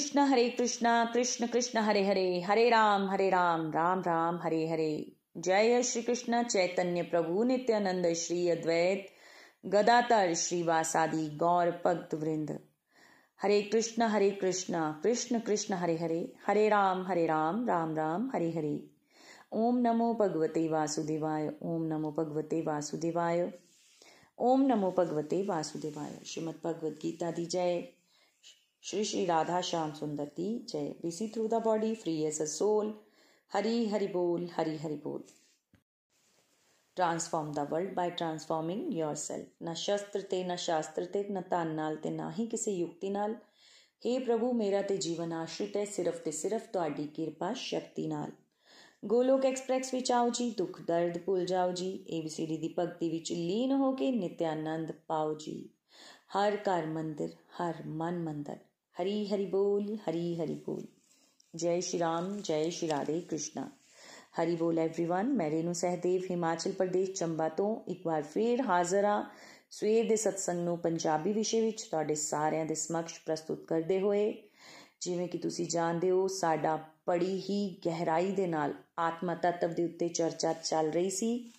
कृष्ण हरे कृष्ण कृष्ण कृष्ण हरे हरे हरे राम हरे राम राम राम हरे हरे जय श्री कृष्ण चैतन्य प्रभु नित्यानंद श्री अद्वैत गदातर श्रीवासादि गौर भक्त वृंद हरे कृष्ण हरे कृष्ण कृष्ण कृष्ण हरे हरे हरे राम हरे राम राम राम हरे हरे ओम नमो भगवते वासुदेवाय ओम नमो भगवते वासुदेवाय ओम नमो भगवते वासुदेवाय श्रीमद भगवद गीता दी जय Shri Shri Radha Shyam Sundar ki jai. We see through the body, free as a soul. Hari Hari Bol, Hari Hari Bol. Transform the world by transforming yourself ਨਾ ਸ਼ਸਤਰ ਤੇ ਨਾ ਸ਼ਾਸਤਰ ਤੇ ਨਾ ਧਨ ਨਾਲ ਤੇ ਨਾ ਹੀ ਕਿਸੇ ਯੁਕਤੀ ਨਾਲ हे ਪ੍ਰਭੂ ਮੇਰਾ ਤੇ ਜੀਵਨ ਆਸ਼ਰਿਤ ਹੈ ਸਿਰਫ ਤੇ ਸਿਰਫ ਤੁਹਾਡੀ ਕਿਰਪਾ ਸ਼ਕਤੀ ਨਾਲ ਗੋਲੋਕ ਐਕਸਪ੍ਰੈਸ ਵਿੱਚ ਆਓ ਜੀ ਦੁੱਖ ਦਰਦ ਭੁੱਲ ਜਾਓ ਜੀ ABCD ਦੀ ਭਗਤੀ ਵਿੱਚ ਲੀਨ ਹੋ ਕੇ ਨਿਤਿ ਆਨੰਦ ਪਾਓ ਜੀ ਹਰ ਘਰ ਮੰਦਿਰ ਹਰ ਮਨ ਮੰਦਰ हरी हरि बोल हरी हरि बोल जय श्री राम जय श्री राधे कृष्णा हरि बोल एवरीवन मैं रेनू सहदेव ਹਿਮਾਚਲ ਪ੍ਰਦੇਸ਼ ਚੰਬਾ ਤੋਂ ਇੱਕ ਵਾਰ ਫੇਰ ਹਾਜ਼ਰ ਹਾਂ ਸਵੇਰ ਦੇ ਸਤਸੰਗ ਨੂੰ ਪੰਜਾਬੀ ਵਿਸ਼ੇ ਵਿੱਚ ਤੁਹਾਡੇ ਸਾਰਿਆਂ ਦੇ ਸਮਕਸ਼ ਪ੍ਰਸਤੁਤ ਕਰਦੇ ਹੋਏ ਜਿਵੇਂ ਕਿ ਤੁਸੀਂ ਜਾਣਦੇ ਹੋ ਸਾਡਾ ਬੜੀ ਹੀ ਗਹਿਰਾਈ ਦੇ ਨਾਲ ਆਤਮਾ ਤੱਤਵ ਦੇ ਉੱਤੇ ਚਰਚਾ ਚੱਲ ਰਹੀ ਸੀ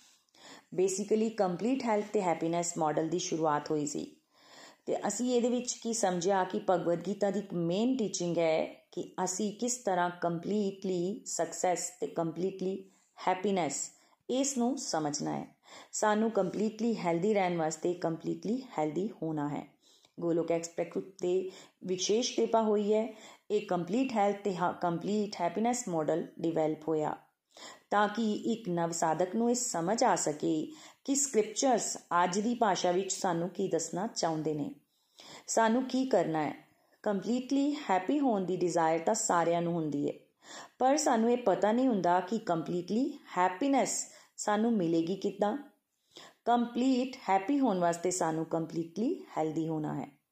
ਬੇਸਿਕਲੀ ਕੰਪਲੀਟ ਹੈਲਥ ਤੇ ਹੈਪੀਨੈਸ ਮਾਡਲ ਦੀ ਸ਼ੁਰੂਆਤ ਹੋਈ ਸੀ ਤੇ ਅਸੀਂ ਇਹਦੇ ਵਿੱਚ ਕੀ ਸਮਝਿਆ ਕਿ ਭਗਵਦ ਗੀਤਾ ਦੀ ਇੱਕ ਮੇਨ ਟੀਚਿੰਗ ਹੈ ਕਿ ਅਸੀਂ ਕਿਸ ਤਰ੍ਹਾਂ ਕੰਪਲੀਟਲੀ ਸਕਸੈਸ ਤੇ ਕੰਪਲੀਟਲੀ ਹੈਪੀਨੈਸ ਇਸ ਨੂੰ ਸਮਝਣਾ ਹੈ। ਸਾਨੂੰ ਕੰਪਲੀਟਲੀ ਹੈਲਦੀ ਰਹਿਣ ਵਾਸਤੇ ਕੰਪਲੀਟਲੀ ਹੈਲਦੀ ਹੋਣਾ ਹੈ। ਗੋਲੋਕ ਐਕਸਪੈਕਟ ਤੇ ਵਿਸ਼ੇਸ਼ ਕਿਰਪਾ ਹੋਈ ਹੈ। ਇਹ ਕੰਪਲੀਟ ਹੈਲਥ ਤੇ ਕੰਪਲੀਟ ਹੈਪੀਨੈਸ ਮਾਡਲ ਡਿਵੈਲਪ ਹੋਇਆ। ਤਾਂ ਕਿ ਇੱਕ ਨਵ ਸਾਧਕ ਨੂੰ ਇਹ ਸਮਝ ਆ ਸਕੇ ਕਿ ਸਕ੍ਰਿਪਚਰਸ ਅੱਜ ਦੀ ਭਾਸ਼ਾ ਵਿੱਚ ਸਾਨੂੰ ਕੀ ਦੱਸਣਾ ਚਾਹੁੰਦੇ ਨੇ। ਸਾਨੂੰ ਕੀ ਕਰਨਾ ਹੈ? ਕੰਪਲੀਟਲੀ ਹੈਪੀ ਹੋਣ ਦੀ ਡਿਜ਼ਾਇਰ ਤਾਂ ਸਾਰਿਆਂ ਨੂੰ ਹੁੰਦੀ ਹੈ। ਪਰ ਸਾਨੂੰ ਇਹ ਪਤਾ ਨਹੀਂ ਹੁੰਦਾ ਕਿ ਕੰਪਲੀਟਲੀ ਹੈਪੀਨੈਸ ਸਾਨੂੰ ਮਿਲੇਗੀ ਕਿੱਦਾਂ। ਕੰਪਲੀਟ ਹੈਪੀ ਹੋਣ ਵਾਸਤੇ ਸਾਨੂੰ ਕੰਪਲੀਟਲੀ ਹੈਲਦੀ ਹੋਣਾ ਹੈ।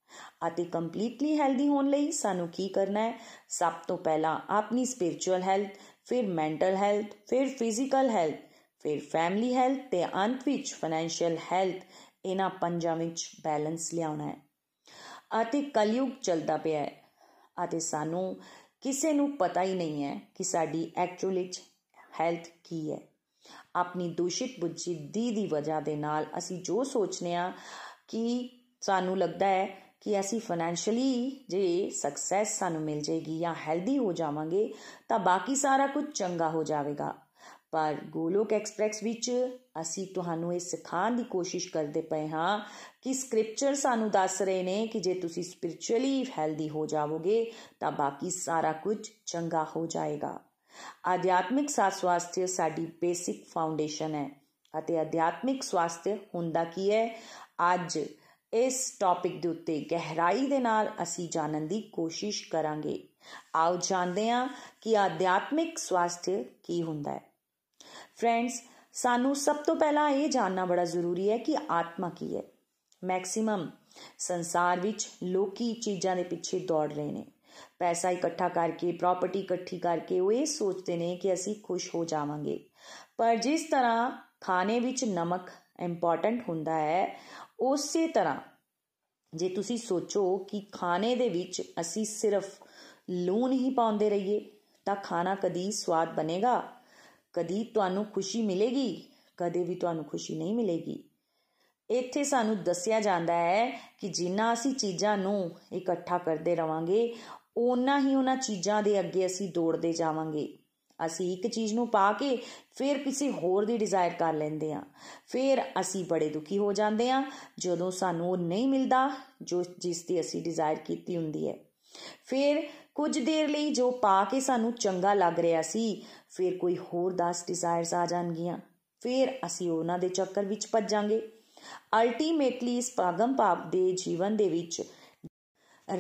ਅਤੇ ਕੰਪਲੀਟਲੀ ਹੈਲਦੀ ਹੋਣ ਲਈ ਸਾਨੂੰ ਕੀ ਕਰਨਾ ਹੈ? ਸਭ ਤੋਂ ਪਹਿਲਾਂ ਆਪਣੀ ਸਪਿਰਚੁਅਲ ਹੈਲਥ ਫਿਰ ਮੈਂਟਲ ਹੈਲਥ ਫਿਰ ਫਿਜ਼ੀਕਲ ਹੈਲਥ ਫਿਰ ਫੈਮਿਲੀ ਹੈਲਥ ਤੇ ਅੰਤ ਵਿੱਚ ਫਾਈਨੈਂਸ਼ੀਅਲ ਹੈਲਥ ਇਹਨਾਂ ਪੰਜਾਂ ਵਿੱਚ ਬੈਲੈਂਸ ਲਿਆਉਣਾ ਹੈ। ਅਤੇ ਕਲਯੁਗ ਚੱਲਦਾ ਪਿਆ ਹੈ। ਅਤੇ ਸਾਨੂੰ ਕਿਸੇ ਨੂੰ ਪਤਾ ਹੀ ਨਹੀਂ ਹੈ ਕਿ ਸਾਡੀ ਐਕਚੁਅਲ ਵਿੱਚ ਹੈਲਥ ਕੀ ਹੈ। ਆਪਣੀ ਦੂਸ਼ਿਤ ਬੁੱਧੀ ਦੀ ਵਜ੍ਹਾ ਦੇ ਨਾਲ ਅਸੀਂ ਜੋ ਸੋਚਨੇ ਆ ਕਿ ਸਾਨੂੰ ਲੱਗਦਾ ਹੈ ਕਿ ਅਸੀਂ ਫਾਈਨੈਂਸ਼ੀਅਲੀ ਜੇ ਸਕਸੈਸ ਸਾਨੂੰ ਮਿਲ ਜੇਗੀ ਜਾਂ ਹੈਲਦੀ ਹੋ ਜਾਵਾਂਗੇ, ਤਾਂ ਬਾਕੀ ਸਾਰਾ ਕੁਝ ਚੰਗਾ ਹੋ ਜਾਵੇਗਾ। ਪਰ ਗੋਲੋਕ ਐਕਸਪ੍ਰੈਸ ਵਿੱਚ ਅਸੀਂ ਤੁਹਾਨੂੰ ਇਹ ਸਿਖਾਉਣ ਦੀ ਕੋਸ਼ਿਸ਼ ਕਰਦੇ ਪਏ ਹਾਂ ਕਿ ਸਕ੍ਰਿਪਚਰ ਸਾਨੂੰ ਦੱਸ ਰਹੇ ਨੇ ਕਿ ਜੇ ਤੁਸੀਂ ਸਪਿਰਚੁਅਲੀ ਹੈਲਦੀ ਹੋ ਜਾਵੋਗੇ, ਤਾਂ ਬਾਕੀ ਸਾਰਾ ਕੁਝ ਚੰਗਾ ਹੋ ਜਾਏਗਾ। ਆਧਿਆਤਮਿਕ ਸਵਾਸਥਯ ਸਾਡੀ ਬੇਸਿਕ ਫਾਊਂਡੇਸ਼ਨ ਹੈ। ਅਤੇ ਆਧਿਆਤਮਿਕ ਸਵਾਸਥਯ ਹੁੰਦਾ ਕੀ ਹੈ? ਅੱਜ ਇਸ ਟੌਪਿਕ ਦੇ ਉੱਤੇ ਗਹਿਰਾਈ ਦੇ ਨਾਲ ਅਸੀਂ ਜਾਣਨ ਦੀ ਕੋਸ਼ਿਸ਼ ਕਰਾਂਗੇ। ਆਓ ਜਾਣਦੇ ਹਾਂ ਕਿ ਆਧਿਆਤਮਿਕ ਸਵਾਸਥਯ ਕੀ ਹੁੰਦਾ ਹੈ। ਫਰੈਂਡਸ ਸਾਨੂੰ ਸਭ ਤੋਂ ਪਹਿਲਾਂ ਇਹ ਜਾਨਣਾ ਬੜਾ ਜ਼ਰੂਰੀ ਹੈ ਕਿ ਆਤਮਾ ਕੀ ਹੈ। ਮੈਕਸਿਮਮ ਸੰਸਾਰ ਵਿੱਚ ਲੋਕੀ ਚੀਜ਼ਾਂ ਦੇ ਪਿੱਛੇ ਦੌੜ ਰਹੇ ਨੇ। ਪੈਸਾ ਇਕੱਠਾ ਕਰਕੇ ਪ੍ਰਾਪਰਟੀ ਇਕੱਠੀ ਕਰਕੇ ਉਹ ਇਹ ਸੋਚਦੇ ਨੇ ਕਿ ਅਸੀਂ ਖੁਸ਼ ਹੋ ਜਾਵਾਂਗੇ। ਪਰ ਜਿਸ ਤਰ੍ਹਾਂ ਖਾਣੇ ਵਿੱਚ ਨਮਕ ਇੰਪੋਰਟੈਂਟ ਹੁੰਦਾ ਹੈ ਉਸੇ ਤਰ੍ਹਾਂ ਜੇ ਤੁਸੀਂ ਸੋਚੋ ਕਿ ਖਾਣੇ ਦੇ ਵਿੱਚ ਅਸੀਂ ਸਿਰਫ ਲੂਣ ਹੀ ਪਾਉਂਦੇ ਰਹੀਏ, ਤਾਂ ਖਾਣਾ ਕਦੀ ਸਵਾਦ ਬਣੇਗਾ? ਕਦੀ ਤੁਹਾਨੂੰ ਖੁਸ਼ੀ ਮਿਲੇਗੀ? ਕਦੇ ਵੀ ਤੁਹਾਨੂੰ ਖੁਸ਼ੀ ਨਹੀਂ ਮਿਲੇਗੀ। ਇੱਥੇ ਸਾਨੂੰ ਦੱਸਿਆ ਜਾਂਦਾ ਹੈ ਕਿ ਜਿੰਨਾ ਅਸੀਂ ਚੀਜ਼ਾਂ ਨੂੰ ਇਕੱਠਾ ਕਰਦੇ ਰਵਾਂਗੇ, ਓਨਾ ਹੀ ਉਹਨਾਂ ਚੀਜ਼ਾਂ ਦੇ ਅੱਗੇ ਅਸੀਂ ਦੌੜਦੇ ਜਾਵਾਂਗੇ। ਅਸੀਂ ਇੱਕ ਚੀਜ਼ ਨੂੰ ਪਾ ਕੇ ਫਿਰ ਕਿਸੇ ਹੋਰ ਦੀ ਡਿਜ਼ਾਇਰ ਕਰ ਲੈਂਦੇ ਆ ਫਿਰ ਅਸੀਂ ਬੜੇ ਦੁਖੀ ਹੋ ਜਾਂਦੇ ਆ ਜਦੋਂ ਸਾਨੂੰ ਉਹ ਨਹੀਂ ਮਿਲਦਾ ਜੋ ਜਿਸ ਦੀ ਅਸੀਂ ਡਿਜ਼ਾਇਰ ਕੀਤੀ ਹੁੰਦੀ ਹੈ। ਫਿਰ ਕੁਝ ਦੇਰ ਲਈ ਜੋ ਪਾ ਕੇ ਸਾਨੂੰ ਚੰਗਾ ਲੱਗ ਰਿਹਾ ਸੀ, ਫਿਰ ਕੋਈ ਹੋਰ 10 ਡਿਜ਼ਾਇਰਸ ਆ ਜਾਣਗੀਆਂ। ਫਿਰ ਅਸੀਂ ਉਹਨਾਂ ਦੇ ਚੱਕਰ ਵਿੱਚ ਭੱਜਾਂਗੇ। ਅਲਟੀਮੇਟਲੀ ਇਸ ਪਾਗਮ ਪਾਪ ਦੇ ਜੀਵਨ ਦੇ ਵਿੱਚ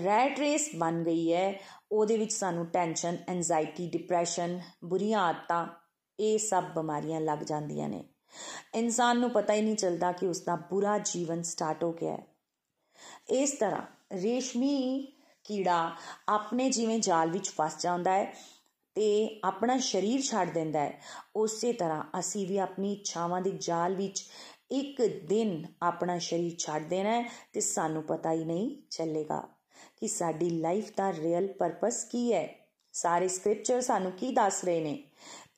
ਰੈਟ ਰੇਸ ਬਣ ਗਈ ਹੈ। ਉਹਦੇ ਵਿੱਚ ਸਾਨੂੰ ਟੈਨਸ਼ਨ ਐਂਜ਼ਾਇਟੀ ਡਿਪਰੈਸ਼ਨ ਬੁਰੀਆਂ ਆਦਤਾਂ, ਇਹ ਸਭ ਬਿਮਾਰੀਆਂ ਲੱਗ ਜਾਂਦੀਆਂ ਨੇ। ਇਨਸਾਨ ਨੂੰ ਪਤਾ ਹੀ ਨਹੀਂ ਚੱਲਦਾ ਕਿ ਉਸ ਦਾ ਬੁਰਾ ਜੀਵਨ ਸਟਾਰਟ ਹੋ ਗਿਆ ਹੈ। ਇਸ ਤਰ੍ਹਾਂ ਰੇਸ਼ਮੀ ਕੀੜਾ ਆਪਣੇ ਜਿਵੇਂ ਜਾਲ ਵਿੱਚ ਫਸ ਜਾਂਦਾ ਹੈ ਤੇ ਆਪਣਾ ਸਰੀਰ ਛੱਡ ਦਿੰਦਾ ਹੈ। ਉਸੇ ਤਰ੍ਹਾਂ ਅਸੀਂ ਵੀ ਆਪਣੀ ਇੱਛਾਵਾਂ ਦੇ ਜਾਲ ਵਿੱਚ ਇੱਕ ਦਿਨ ਆਪਣਾ ਸਰੀਰ ਛੱਡ ਦੇਣਾ ਹੈ ਤੇ ਸਾਨੂੰ ਪਤਾ ਹੀ ਨਹੀਂ ਚੱਲੇਗਾ। ਕਿ ਸਾਡੀ ਲਾਈਫ ਦਾ ਰੀਅਲ ਪਰਪਸ ਕੀ ਹੈ? ਸਾਰੇ ਸਕ੍ਰਿਪਚਰ ਸਾਨੂੰ ਕੀ ਦੱਸ ਰਹੇ ਨੇ?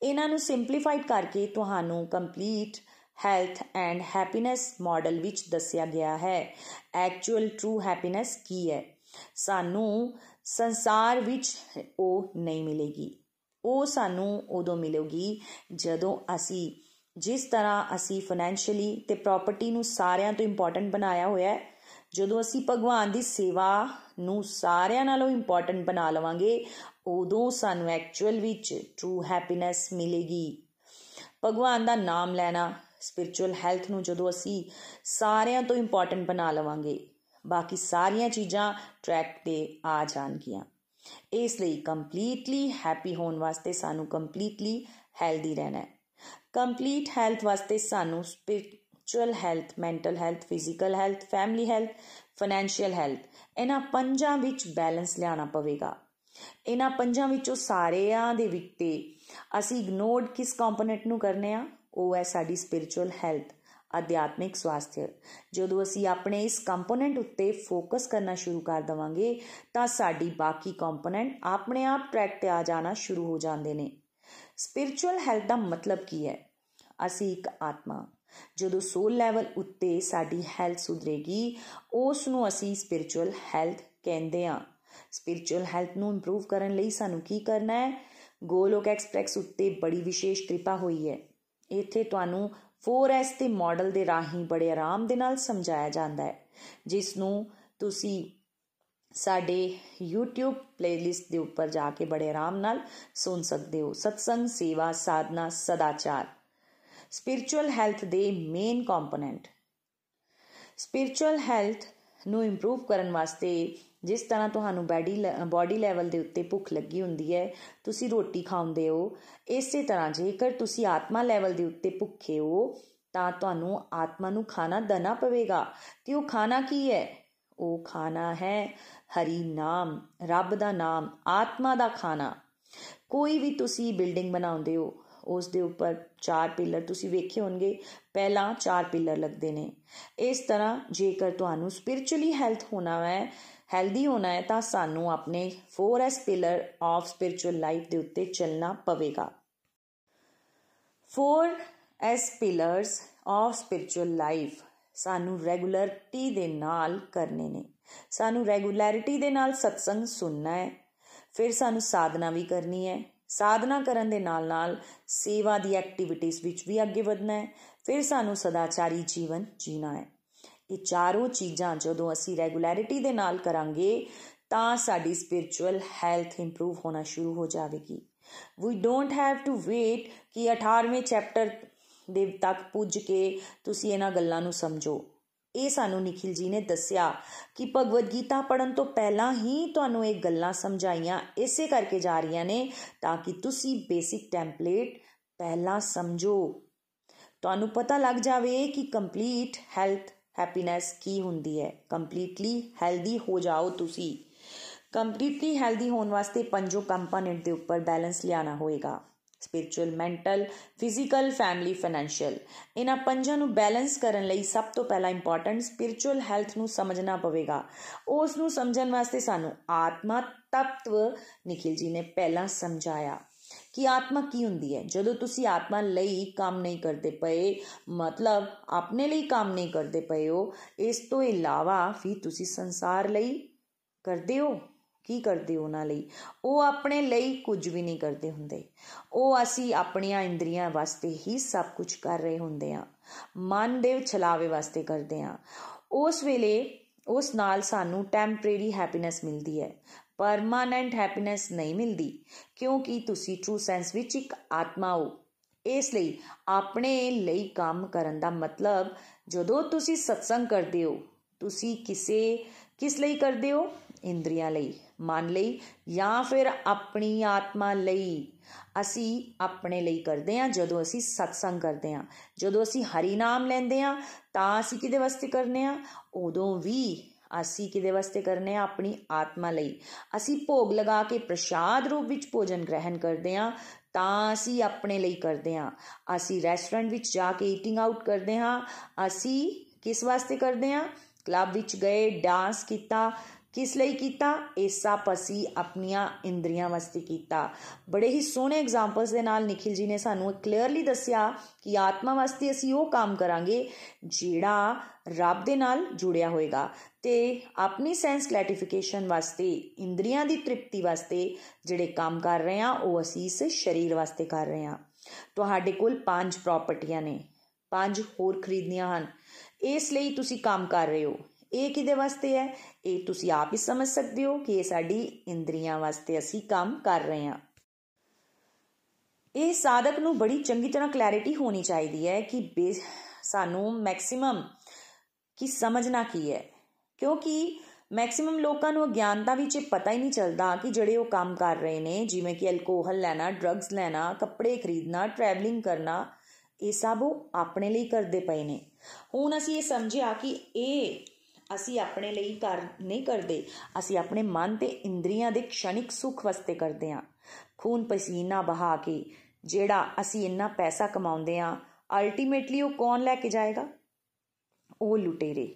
ਇਹਨਾਂ ਨੂੰ ਸਿੰਪਲੀਫਾਈਡ ਕਰਕੇ ਤੁਹਾਨੂੰ complete health and happiness model ਵਿੱਚ ਦੱਸਿਆ ਗਿਆ ਹੈ। ਐਕਚੁਅਲ ਟਰੂ ਹੈਪੀਨੈਸ ਕੀ ਹੈ? ਸਾਨੂੰ ਸੰਸਾਰ ਵਿੱਚ ਉਹ ਨਹੀਂ ਮਿਲੇਗੀ। ਉਹ ਸਾਨੂੰ ਉਦੋਂ ਮਿਲੇਗੀ ਜਦੋਂ ਅਸੀਂ ਜਿਸ ਤਰ੍ਹਾਂ ਅਸੀਂ ਫਾਈਨੈਂਸ਼ੀਅਲੀ ਤੇ ਪ੍ਰਾਪਰਟੀ ਨੂੰ ਸਾਰਿਆਂ ਤੋਂ ਇੰਪੋਰਟੈਂਟ ਬਣਾਇਆ ਹੋਇਆ ਹੈ ਜਦੋਂ ਅਸੀਂ ਭਗਵਾਨ ਦੀ ਸੇਵਾ ਨੂੰ ਸਾਰਿਆਂ ਨਾਲੋਂ ਇੰਪੋਰਟੈਂਟ ਬਣਾ ਲਵਾਂਗੇ, ਉਦੋਂ ਸਾਨੂੰ ਐਕਚੁਅਲ ਵਿੱਚ ਟਰੂ ਹੈਪੀਨੈਸ ਮਿਲੇਗੀ। ਭਗਵਾਨ ਦਾ ਨਾਮ ਲੈਣਾ ਸਪਿਰਚੁਅਲ ਹੈਲਥ ਨੂੰ ਜਦੋਂ ਅਸੀਂ ਸਾਰਿਆਂ ਤੋਂ ਇੰਪੋਰਟੈਂਟ ਬਣਾ ਲਵਾਂਗੇ, ਬਾਕੀ ਸਾਰੀਆਂ ਚੀਜ਼ਾਂ ਟਰੈਕ ਤੇ ਆ ਜਾਣਗੀਆਂ। ਇਸ ਲਈ ਕੰਪਲੀਟਲੀ ਹੈਪੀ ਹੋਣ ਵਾਸਤੇ ਸਾਨੂੰ ਕੰਪਲੀਟਲੀ ਹੈਲਦੀ ਰਹਿਣਾ ਹੈ। ਕੰਪਲੀਟ ਹੈਲਥ ਵਾਸਤੇ ਸਾਨੂੰ spiritual health mental health physical health family health financial health ਇਹਨਾਂ ਪੰਜਾਂ ਵਿੱਚ ਬੈਲੈਂਸ ਲਿਆਉਣਾ ਪਵੇਗਾ। ਇਹਨਾਂ ਪੰਜਾਂ ਵਿੱਚੋਂ ਸਾਰਿਆਂ ਦੇ ਵਿੱਚ ਅਸੀਂ ਇਗਨੋਰਡ ਕਿਸ ਕੰਪੋਨੈਂਟ ਨੂੰ ਕਰਨੇ ਆ? ਉਹ ਹੈ ਸਾਡੀ ਸਪਿਰਚੁਅਲ ਹੈਲਥ ਅਧਿਆਤਮਿਕ ਸਵਾਸਥਯ ਜਦੋਂ ਅਸੀਂ ਆਪਣੇ ਇਸ ਕੰਪੋਨੈਂਟ ਉੱਤੇ ਫੋਕਸ ਕਰਨਾ ਸ਼ੁਰੂ ਕਰ ਦਵਾਂਗੇ, ਤਾਂ ਸਾਡੀ ਬਾਕੀ ਕੰਪੋਨੈਂਟ ਆਪਣੇ ਆਪ ਟਰੈਕ ਤੇ ਆ ਜਾਣਾ ਸ਼ੁਰੂ ਹੋ ਜਾਂਦੇ ਨੇ। ਸਪਿਰਚੁਅਲ ਹੈਲਥ ਦਾ ਮਤਲਬ ਕੀ ਹੈ? ਅਸੀਂ ਇੱਕ ਆਤਮਾ। ਜਦੋਂ ਸੋਲ ਲੈਵਲ ਉੱਤੇ ਸਾਡੀ ਹੈਲਥ ਸੁਧਰੇਗੀ ਉਸ ਨੂੰ ਅਸੀਂ ਸਪਿਰਚੁਅਲ ਹੈਲਥ ਕਹਿੰਦੇ ਆ ਸਪਿਰਚੁਅਲ ਹੈਲਥ ਨੂੰ ਇੰਪਰੂਵ ਕਰਨ ਲਈ ਸਾਨੂੰ ਕੀ ਕਰਨਾ ਹੈ? ਗੋਲੋਕ ਐਕਸਪ੍ਰੈਸ ਉੱਤੇ ਬੜੀ ਵਿਸ਼ੇਸ਼ ਕਿਰਪਾ ਹੋਈ ਹੈ। ਇੱਥੇ ਤੁਹਾਨੂੰ 4S ਦੇ ਮਾਡਲ ਦੇ ਰਾਹੀਂ ਬੜੇ ਆਰਾਮ ਦੇ ਨਾਲ ਸਮਝਾਇਆ ਜਾਂਦਾ ਹੈ ਜਿਸ ਨੂੰ ਤੁਸੀਂ ਸਾਡੇ YouTube ਪਲੇਲਿਸਟ ਦੇ ਉੱਪਰ ਜਾ ਕੇ ਬੜੇ ਆਰਾਮ ਨਾਲ ਸੁਣ ਸਕਦੇ ਹੋ। ਸਤਸੰਗ ਸੇਵਾ, ਸਾਧਨਾ, ਸਦਾਚਾਰ। ਸਪਿਰਚੁਅਲ ਹੈਲਥ ਦੇ ਮੇਨ ਕੰਪੋਨੈਂਟ ਸਪਿਰਚੁਅਲ ਹੈਲਥ ਨੂੰ ਇੰਪਰੂਵ ਕਰਨ ਵਾਸਤੇ ਜਿਸ ਤਰ੍ਹਾਂ ਤੁਹਾਨੂੰ ਬਾਡੀ ਬਾਡੀ ਲੈਵਲ ਦੇ ਉੱਤੇ ਭੁੱਖ ਲੱਗੀ ਹੁੰਦੀ ਹੈ, ਤੁਸੀਂ ਰੋਟੀ ਖਾਉਂਦੇ ਹੋ, ਇਸੇ ਤਰ੍ਹਾਂ ਜੇਕਰ ਤੁਸੀਂ ਆਤਮਾ ਲੈਵਲ ਦੇ ਉੱਤੇ ਭੁੱਖੇ ਹੋ, ਤਾਂ ਤੁਹਾਨੂੰ ਆਤਮਾ ਨੂੰ ਖਾਣਾ ਦੇਣਾ ਪਵੇਗਾ। ਤੇ ਉਹ ਖਾਣਾ ਕੀ ਹੈ? ਉਹ ਖਾਣਾ ਹੈ ਹਰੀ ਨਾਮ, ਰੱਬ ਦਾ ਨਾਮ, ਆਤਮਾ ਦਾ ਖਾਣਾ। ਕੋਈ ਵੀ ਤੁਸੀਂ ਬਿਲਡਿੰਗ ਬਣਾਉਂਦੇ ਹੋ ਉਸ ਦੇ ਉੱਪਰ ਚਾਰ ਪਿਲਰ ਤੁਸੀਂ ਵੇਖੇ ਹੋਣਗੇ, ਪਹਿਲਾਂ ਚਾਰ ਪਿਲਰ ਲੱਗਦੇ ਨੇ। ਇਸ ਤਰ੍ਹਾਂ ਜੇਕਰ ਤੁਹਾਨੂੰ ਸਪਿਰਚੁਅਲੀ ਹੈਲਥ ਹੋਣਾ ਹੈ ਹੈਲਦੀ ਹੋਣਾ ਹੈ, ਤਾਂ ਸਾਨੂੰ ਆਪਣੇ 4S pillar of spiritual life ਦੇ ਉੱਤੇ ਚੱਲਣਾ ਪਵੇਗਾ। 4S pillars of spiritual life ਸਾਨੂੰ ਰੈਗੂਲਰਿਟੀ ਦੇ ਨਾਲ ਕਰਨੇ ਨੇ। ਸਾਨੂੰ ਰੈਗੂਲਰਿਟੀ ਦੇ ਨਾਲ ਸਤਸੰਗ ਸੁਣਨਾ ਹੈ। ਫਿਰ ਸਾਨੂੰ ਸਾਧਨਾ ਵੀ ਕਰਨੀ ਹੈ। ਸਾਧਨਾ ਕਰਨ ਦੇ ਨਾਲ ਨਾਲ ਸੇਵਾ ਦੀ ਐਕਟੀਵਿਟੀਜ਼ ਵਿੱਚ ਵੀ ਅੱਗੇ ਵਧਣਾ ਹੈ, ਫਿਰ ਸਾਨੂੰ ਸਦਾਚਾਰੀ ਜੀਵਨ ਜੀਣਾ ਹੈ। ਇਹ ਚਾਰੋਂ ਚੀਜ਼ਾਂ ਜਦੋਂ ਅਸੀਂ ਰੈਗੂਲਰਿਟੀ ਦੇ ਨਾਲ ਕਰਾਂਗੇ, ਤਾਂ ਸਾਡੀ ਸਪਿਰਚੁਅਲ ਹੈਲਥ ਇੰਪਰੂਵ ਹੋਣਾ ਸ਼ੁਰੂ ਹੋ ਜਾਵੇਗੀ। We don't have to wait ਕਿ 18ਵੇਂ ਚੈਪਟਰ ਦੇ ਤੱਕ ਪੁੱਜ ਕੇ ਤੁਸੀਂ ਇਹਨਾਂ ਗੱਲਾਂ ਨੂੰ ਸਮਝੋ। ਇਹ ਸਾਨੂੰ ਨikhil ji ਨੇ ਦੱਸਿਆ ਕਿ ਭਗਵਦ ਗੀਤਾ ਪੜਨ ਤੋਂ ਪਹਿਲਾਂ ਹੀ ਤੁਹਾਨੂੰ ਇਹ ਗੱਲਾਂ ਸਮਝਾਈਆਂ, ਇਸੇ ਕਰਕੇ ਜਾ ਰਹੀਆਂ ਨੇ ਤਾਂ ਕਿ ਤੁਸੀਂ ਬੇਸਿਕ ਟੈਂਪਲੇਟ ਪਹਿਲਾਂ ਸਮਝੋ। ਤੁਹਾਨੂੰ ਪਤਾ ਲੱਗ ਜਾਵੇ ਕਿ ਕੰਪਲੀਟ ਹੈਲਥ ਹੈਪੀਨੈਸ ਕੀ ਹੁੰਦੀ ਹੈ। ਕੰਪਲੀਟਲੀ ਹੈਲਦੀ ਹੋ ਜਾਓ ਤੁਸੀਂ। ਕੰਪਲੀਟਲੀ ਹੈਲਦੀ ਹੋਣ ਵਾਸਤੇ ਪੰਜੋ ਕੰਪੋਨੈਂਟ ਦੇ ਉੱਪਰ ਬੈਲੈਂਸ ਲਿਆਣਾ ਹੋਏਗਾ। Spiritual mental physical family financial ਇਹਨਾਂ ਪੰਜਾਂ ਨੂੰ ਬੈਲੈਂਸ ਕਰਨ ਲਈ ਸਭ ਤੋਂ ਪਹਿਲਾਂ ਇੰਪੋਰਟੈਂਟ ਸਪਿਰਚੁਅਲ ਹੈਲਥ ਨੂੰ ਸਮਝਣਾ ਪਵੇਗਾ। ਉਸ ਨੂੰ ਸਮਝਣ ਵਾਸਤੇ ਸਾਨੂੰ ਆਤਮਾ ਤਤਵ ਨikhil ji ਨੇ ਪਹਿਲਾਂ ਸਮਝਾਇਆ ਕਿ ਆਤਮਾ ਕੀ ਹੁੰਦੀ ਹੈ। ਜਦੋਂ ਤੁਸੀਂ ਆਤਮਾ ਲਈ ਕੰਮ ਨਹੀਂ ਕਰਦੇ ਪਏ, ਮਤਲਬ ਆਪਣੇ ਲਈ ਕੰਮ ਨਹੀਂ ਕਰਦੇ ਪਏ ਹੋ, ਇਸ ਤੋਂ ਇਲਾਵਾ ਵੀ ਤੁਸੀਂ ਸੰਸਾਰ ਲਈ ਕਰਦੇ ਹੋ। ਕੀ ਕਰਦੇ ਉਹਨਾਂ ਲਈ? ਉਹ ਆਪਣੇ ਲਈ ਕੁਝ ਵੀ ਨਹੀਂ ਕਰਦੇ ਹੁੰਦੇ। ਉਹ ਅਸੀਂ ਆਪਣੀਆਂ ਇੰਦਰੀਆਂ ਵਾਸਤੇ ਹੀ ਸਭ ਕੁਝ ਕਰ ਰਹੇ ਹੁੰਦੇ ਆ ਮਨ ਦੇ ਛਲਾਵੇ ਵਾਸਤੇ ਕਰਦੇ ਆ ਉਸ ਵੇਲੇ ਉਸ ਨਾਲ ਸਾਨੂੰ ਟੈਂਪਰੇਰੀ ਹੈਪੀਨੈਸ ਮਿਲਦੀ ਹੈ। ਪਰਮਾਨੈਂਟ ਹੈਪੀਨੈਸ ਨਹੀਂ ਮਿਲਦੀ, ਕਿਉਂਕਿ ਤੁਸੀਂ ਟਰੂ ਸੈਂਸ ਵਿੱਚ ਇੱਕ ਆਤਮਾ ਹੋ। ਇਸ ਲਈ ਆਪਣੇ ਲਈ ਕੰਮ ਕਰਨ ਦਾ ਮਤਲਬ, ਜਦੋਂ ਤੁਸੀਂ ਸਤਸੰਗ ਕਰਦੇ ਹੋ, ਤੁਸੀਂ ਕਿਸੇ ਕਿਸ ਲਈ ਕਰਦੇ ਹੋ? ਇੰਦਰੀਆਂ ਲਈ। ਮਨ ਲਈ ਜਾਂ ਫਿਰ ਆਪਣੀ ਆਤਮਾ ਲਈ ਅਸੀਂ ਆਪਣੇ ਲਈ ਕਰਦੇ ਹਾਂ, ਜਦੋਂ ਅਸੀਂ ਸਤਸੰਗ ਕਰਦੇ ਹਾਂ। ਜਦੋਂ ਅਸੀਂ ਹਰੀ ਨਾਮ ਲੈਂਦੇ ਹਾਂ, ਤਾਂ ਅਸੀਂ ਕਿਹਦੇ ਵਾਸਤੇ ਕਰਨੇ ਆ ਉਦੋਂ ਵੀ ਅਸੀਂ ਕਿਹਦੇ ਵਾਸਤੇ ਕਰਨੇ ਆ ਆਪਣੀ ਆਤਮਾ ਲਈ। ਅਸੀਂ ਭੋਗ ਲਗਾ ਕੇ ਪ੍ਰਸ਼ਾਦ ਰੂਪ ਵਿੱਚ ਭੋਜਨ ਗ੍ਰਹਿਣ ਕਰਦੇ ਆ ਤਾਂ ਅਸੀਂ ਆਪਣੇ ਲਈ ਕਰਦੇ ਆ ਅਸੀਂ ਰੈਸਟੋਰੈਂਟ ਵਿੱਚ ਜਾ ਕੇ ਈਟਿੰਗ ਆਊਟ ਕਰਦੇ ਹਾਂ, ਅਸੀਂ ਕਿਸ ਵਾਸਤੇ ਕਰਦੇ ਆ ਕਲੱਬ ਵਿੱਚ ਗਏ ਡਾਂਸ ਕੀਤਾ ਕਿਸ ਲਈ ਕੀਤਾ? ਇਹ ਸਭ ਅਸੀਂ ਆਪਣੀਆਂ ਇੰਦਰੀਆਂ ਵਾਸਤੇ ਕੀਤਾ। ਬੜੇ ਹੀ ਸੋਹਣੇ ਐਗਜ਼ਾਮਪਲਸ ਦੇ ਨਾਲ ਨikhil ji ਨੇ ਸਾਨੂੰ ਕਲੀਅਰਲੀ ਦੱਸਿਆ ਕਿ ਆਤਮਾ ਵਾਸਤੇ ਅਸੀਂ ਉਹ ਕੰਮ ਕਰਾਂਗੇ ਜਿਹੜਾ ਰੱਬ ਦੇ ਨਾਲ ਜੁੜਿਆ ਹੋਏਗਾ। ਤੇ ਆਪਣੀ ਸੈਂਸ ਕਲੈਟੀਫਿਕੇਸ਼ਨ ਵਾਸਤੇ, ਇੰਦਰੀਆਂ ਦੀ ਤ੍ਰਿਪਤੀ ਵਾਸਤੇ ਜਿਹੜੇ ਕੰਮ ਕਰ ਰਹੇ ਆ ਉਹ ਅਸੀਂ ਇਸ ਸਰੀਰ ਵਾਸਤੇ ਕਰ ਰਹੇ ਆ ਤੁਹਾਡੇ ਕੋਲ ਪੰਜ ਪ੍ਰਾਪਰਟੀਆਂ ਨੇ। ਪੰਜ ਹੋਰ ਖਰੀਦਣੀਆਂ ਹਨ। ਇਸ ਲਈ ਤੁਸੀਂ ਕੰਮ ਕਰ ਰਹੇ ਹੋ। ਇਹ ਕਿਹਦੇ ਵਾਸਤੇ ਹੈ? ਇਹ ਤੁਸੀਂ ਆਪ ਹੀ ਸਮਝ ਸਕਦੇ ਹੋ ਕਿ ਇਹ ਸਾਡੀ ਇੰਦਰੀਆਂ ਵਾਸਤੇ ਅਸੀਂ ਕੰਮ ਕਰ ਰਹੇ ਹਾਂ। ਇਹ ਸਾਧਕ ਨੂੰ ਬੜੀ ਚੰਗੀ ਤਰ੍ਹਾਂ ਕਲੈਰਿਟੀ ਹੋਣੀ ਚਾਹੀਦੀ ਹੈ ਕਿ ਸਾਨੂੰ ਮੈਕਸਿਮਮ ਕੀ ਸਮਝਣਾ ਕੀ ਹੈ। ਕਿਉਂਕਿ ਮੈਕਸਿਮਮ ਲੋਕਾਂ ਨੂੰ ਅਗਿਆਨਤਾ ਵਿੱਚ ਇਹ ਪਤਾ ਹੀ ਨਹੀਂ ਚੱਲਦਾ ਕਿ ਜਿਹੜੇ ਉਹ ਕੰਮ ਕਰ ਰਹੇ ਨੇ, ਜਿਵੇਂ ਕਿ ਅਲਕੋਹਲ ਲੈਣਾ ਡਰੱਗਸ ਲੈਣਾ, ਕੱਪੜੇ ਖਰੀਦਣਾ ਟਰੈਵਲਿੰਗ ਕਰਨਾ, ਇਹ ਸਭ ਉਹ ਆਪਣੇ ਲਈ ਕਰਦੇ ਪਏ ਨੇ। ਹੁਣ ਅਸੀਂ ਇਹ ਸਮਝਿਆ ਕਿ ਇਹ ਅਸੀਂ ਆਪਣੇ ਲਈ ਕਰ ਨਹੀਂ ਕਰਦੇ। ਅਸੀਂ ਆਪਣੇ ਮਨ ਤੇ ਇੰਦਰੀਆਂ ਦੇ ਖਣਿਕ ਸੁਖ ਵਾਸਤੇ ਕਰਦੇ ਹਾਂ। ਖੂਨ ਪਸੀਨਾ ਬਹਾ ਕੇ ਜਿਹੜਾ ਅਸੀਂ ਇੰਨਾ ਪੈਸਾ ਕਮਾਉਂਦੇ ਆ ਅਲਟੀਮੇਟਲੀ ਉਹ ਕੌਣ ਲੈ ਕੇ ਜਾਏਗਾ? ਉਹ ਲੁਟੇਰੇ।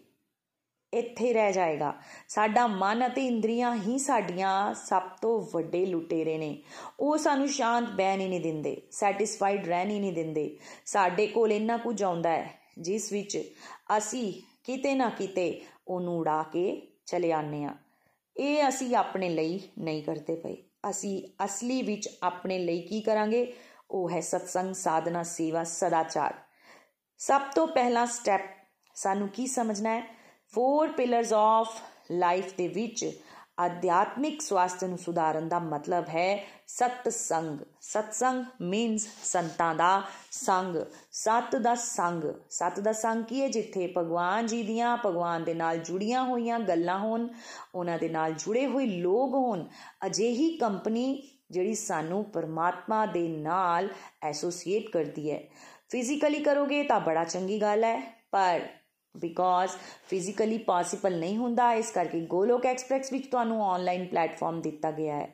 ਇੱਥੇ ਰਹਿ ਜਾਏਗਾ। ਸਾਡਾ ਮਨ ਅਤੇ ਇੰਦਰੀਆਂ ਹੀ ਸਾਡੀਆਂ ਸਭ ਤੋਂ ਵੱਡੇ ਲੁਟੇਰੇ ਨੇ। ਉਹ ਸਾਨੂੰ ਸ਼ਾਂਤ ਬਹਿਣ ਹੀ ਨਹੀਂ ਦਿੰਦੇ ਸੈਟੀਸਫਾਈਡ ਰਹਿਣ ਹੀ ਨਹੀਂ ਦਿੰਦੇ। ਸਾਡੇ ਕੋਲ ਇੰਨਾ ਕੁਝ ਆਉਂਦਾ ਹੈ, ਜਿਸ ਵਿੱਚ ਅਸੀਂ ਕਿਤੇ ਨਾ ਕਿਤੇ ਉਹਨੂੰ ਉਡਾ ਕੇ ਚਲੇ ਆਨੇ ਆ ਇਹ ਅਸੀਂ ਆਪਣੇ ਲਈ ਨਹੀਂ ਕਰਦੇ ਪਏ। ਅਸੀਂ ਅਸਲੀ ਵਿੱਚ ਆਪਣੇ ਲਈ ਕੀ ਕਰਾਂਗੇ? ਉਹ ਹੈ ਸਤਸੰਗ, ਸਾਧਨਾ, ਸੇਵਾ, ਸਦਾਚਾਰ। ਸਭ ਤੋਂ ਪਹਿਲਾ ਸਟੈਪ ਸਾਨੂੰ ਕੀ ਸਮਝਣਾ ਹੈ? ਫੋਰ ਪਿਲਰਸ ਆਫ ਲਾਈਫ ਦੇ ਵਿੱਚ ਆਧਿਆਤਮਿਕ ਸਵਾਸਥ ਨੂੰ ਸੁਧਾਰਨ ਦਾ ਮਤਲਬ ਹੈ ਸਤ ਸੰਗ ਸਤਸੰਗ ਮੀਨਸ ਸੰਤਾਂ ਦਾ ਸੰਗ। ਸਤ ਦਾ ਸੰਗ। ਸਤ ਦਾ ਸੰਗ ਕੀ ਹੈ? ਜਿੱਥੇ ਭਗਵਾਨ ਜੀ ਦੀਆਂ, ਭਗਵਾਨ ਦੇ ਨਾਲ ਜੁੜੀਆਂ ਹੋਈਆਂ ਗੱਲਾਂ ਹੋਣ, ਉਹਨਾਂ ਦੇ ਨਾਲ ਜੁੜੇ ਹੋਏ ਲੋਕ ਹੋਣ। ਅਜਿਹੀ ਕੰਪਨੀ ਜਿਹੜੀ ਸਾਨੂੰ ਪਰਮਾਤਮਾ ਦੇ ਨਾਲ ਐਸੋਸੀਏਟ ਕਰਦੀ ਹੈ। ਫਿਜ਼ੀਕਲੀ ਕਰੋਗੇ ਤਾਂ ਬੜਾ ਚੰਗੀ ਗੱਲ ਹੈ, ਪਰ ਬਿਕੋਜ਼ ਫਿਜ਼ੀਕਲੀ ਪੋਸੀਬਲ ਨਹੀਂ ਹੁੰਦਾ, ਇਸ ਕਰਕੇ ਗੋਲੋਕ ਐਕਸਪ੍ਰੈਸ ਵਿੱਚ ਤੁਹਾਨੂੰ ਆਨਲਾਈਨ ਪਲੇਟਫਾਰਮ ਦਿੱਤਾ ਗਿਆ ਹੈ।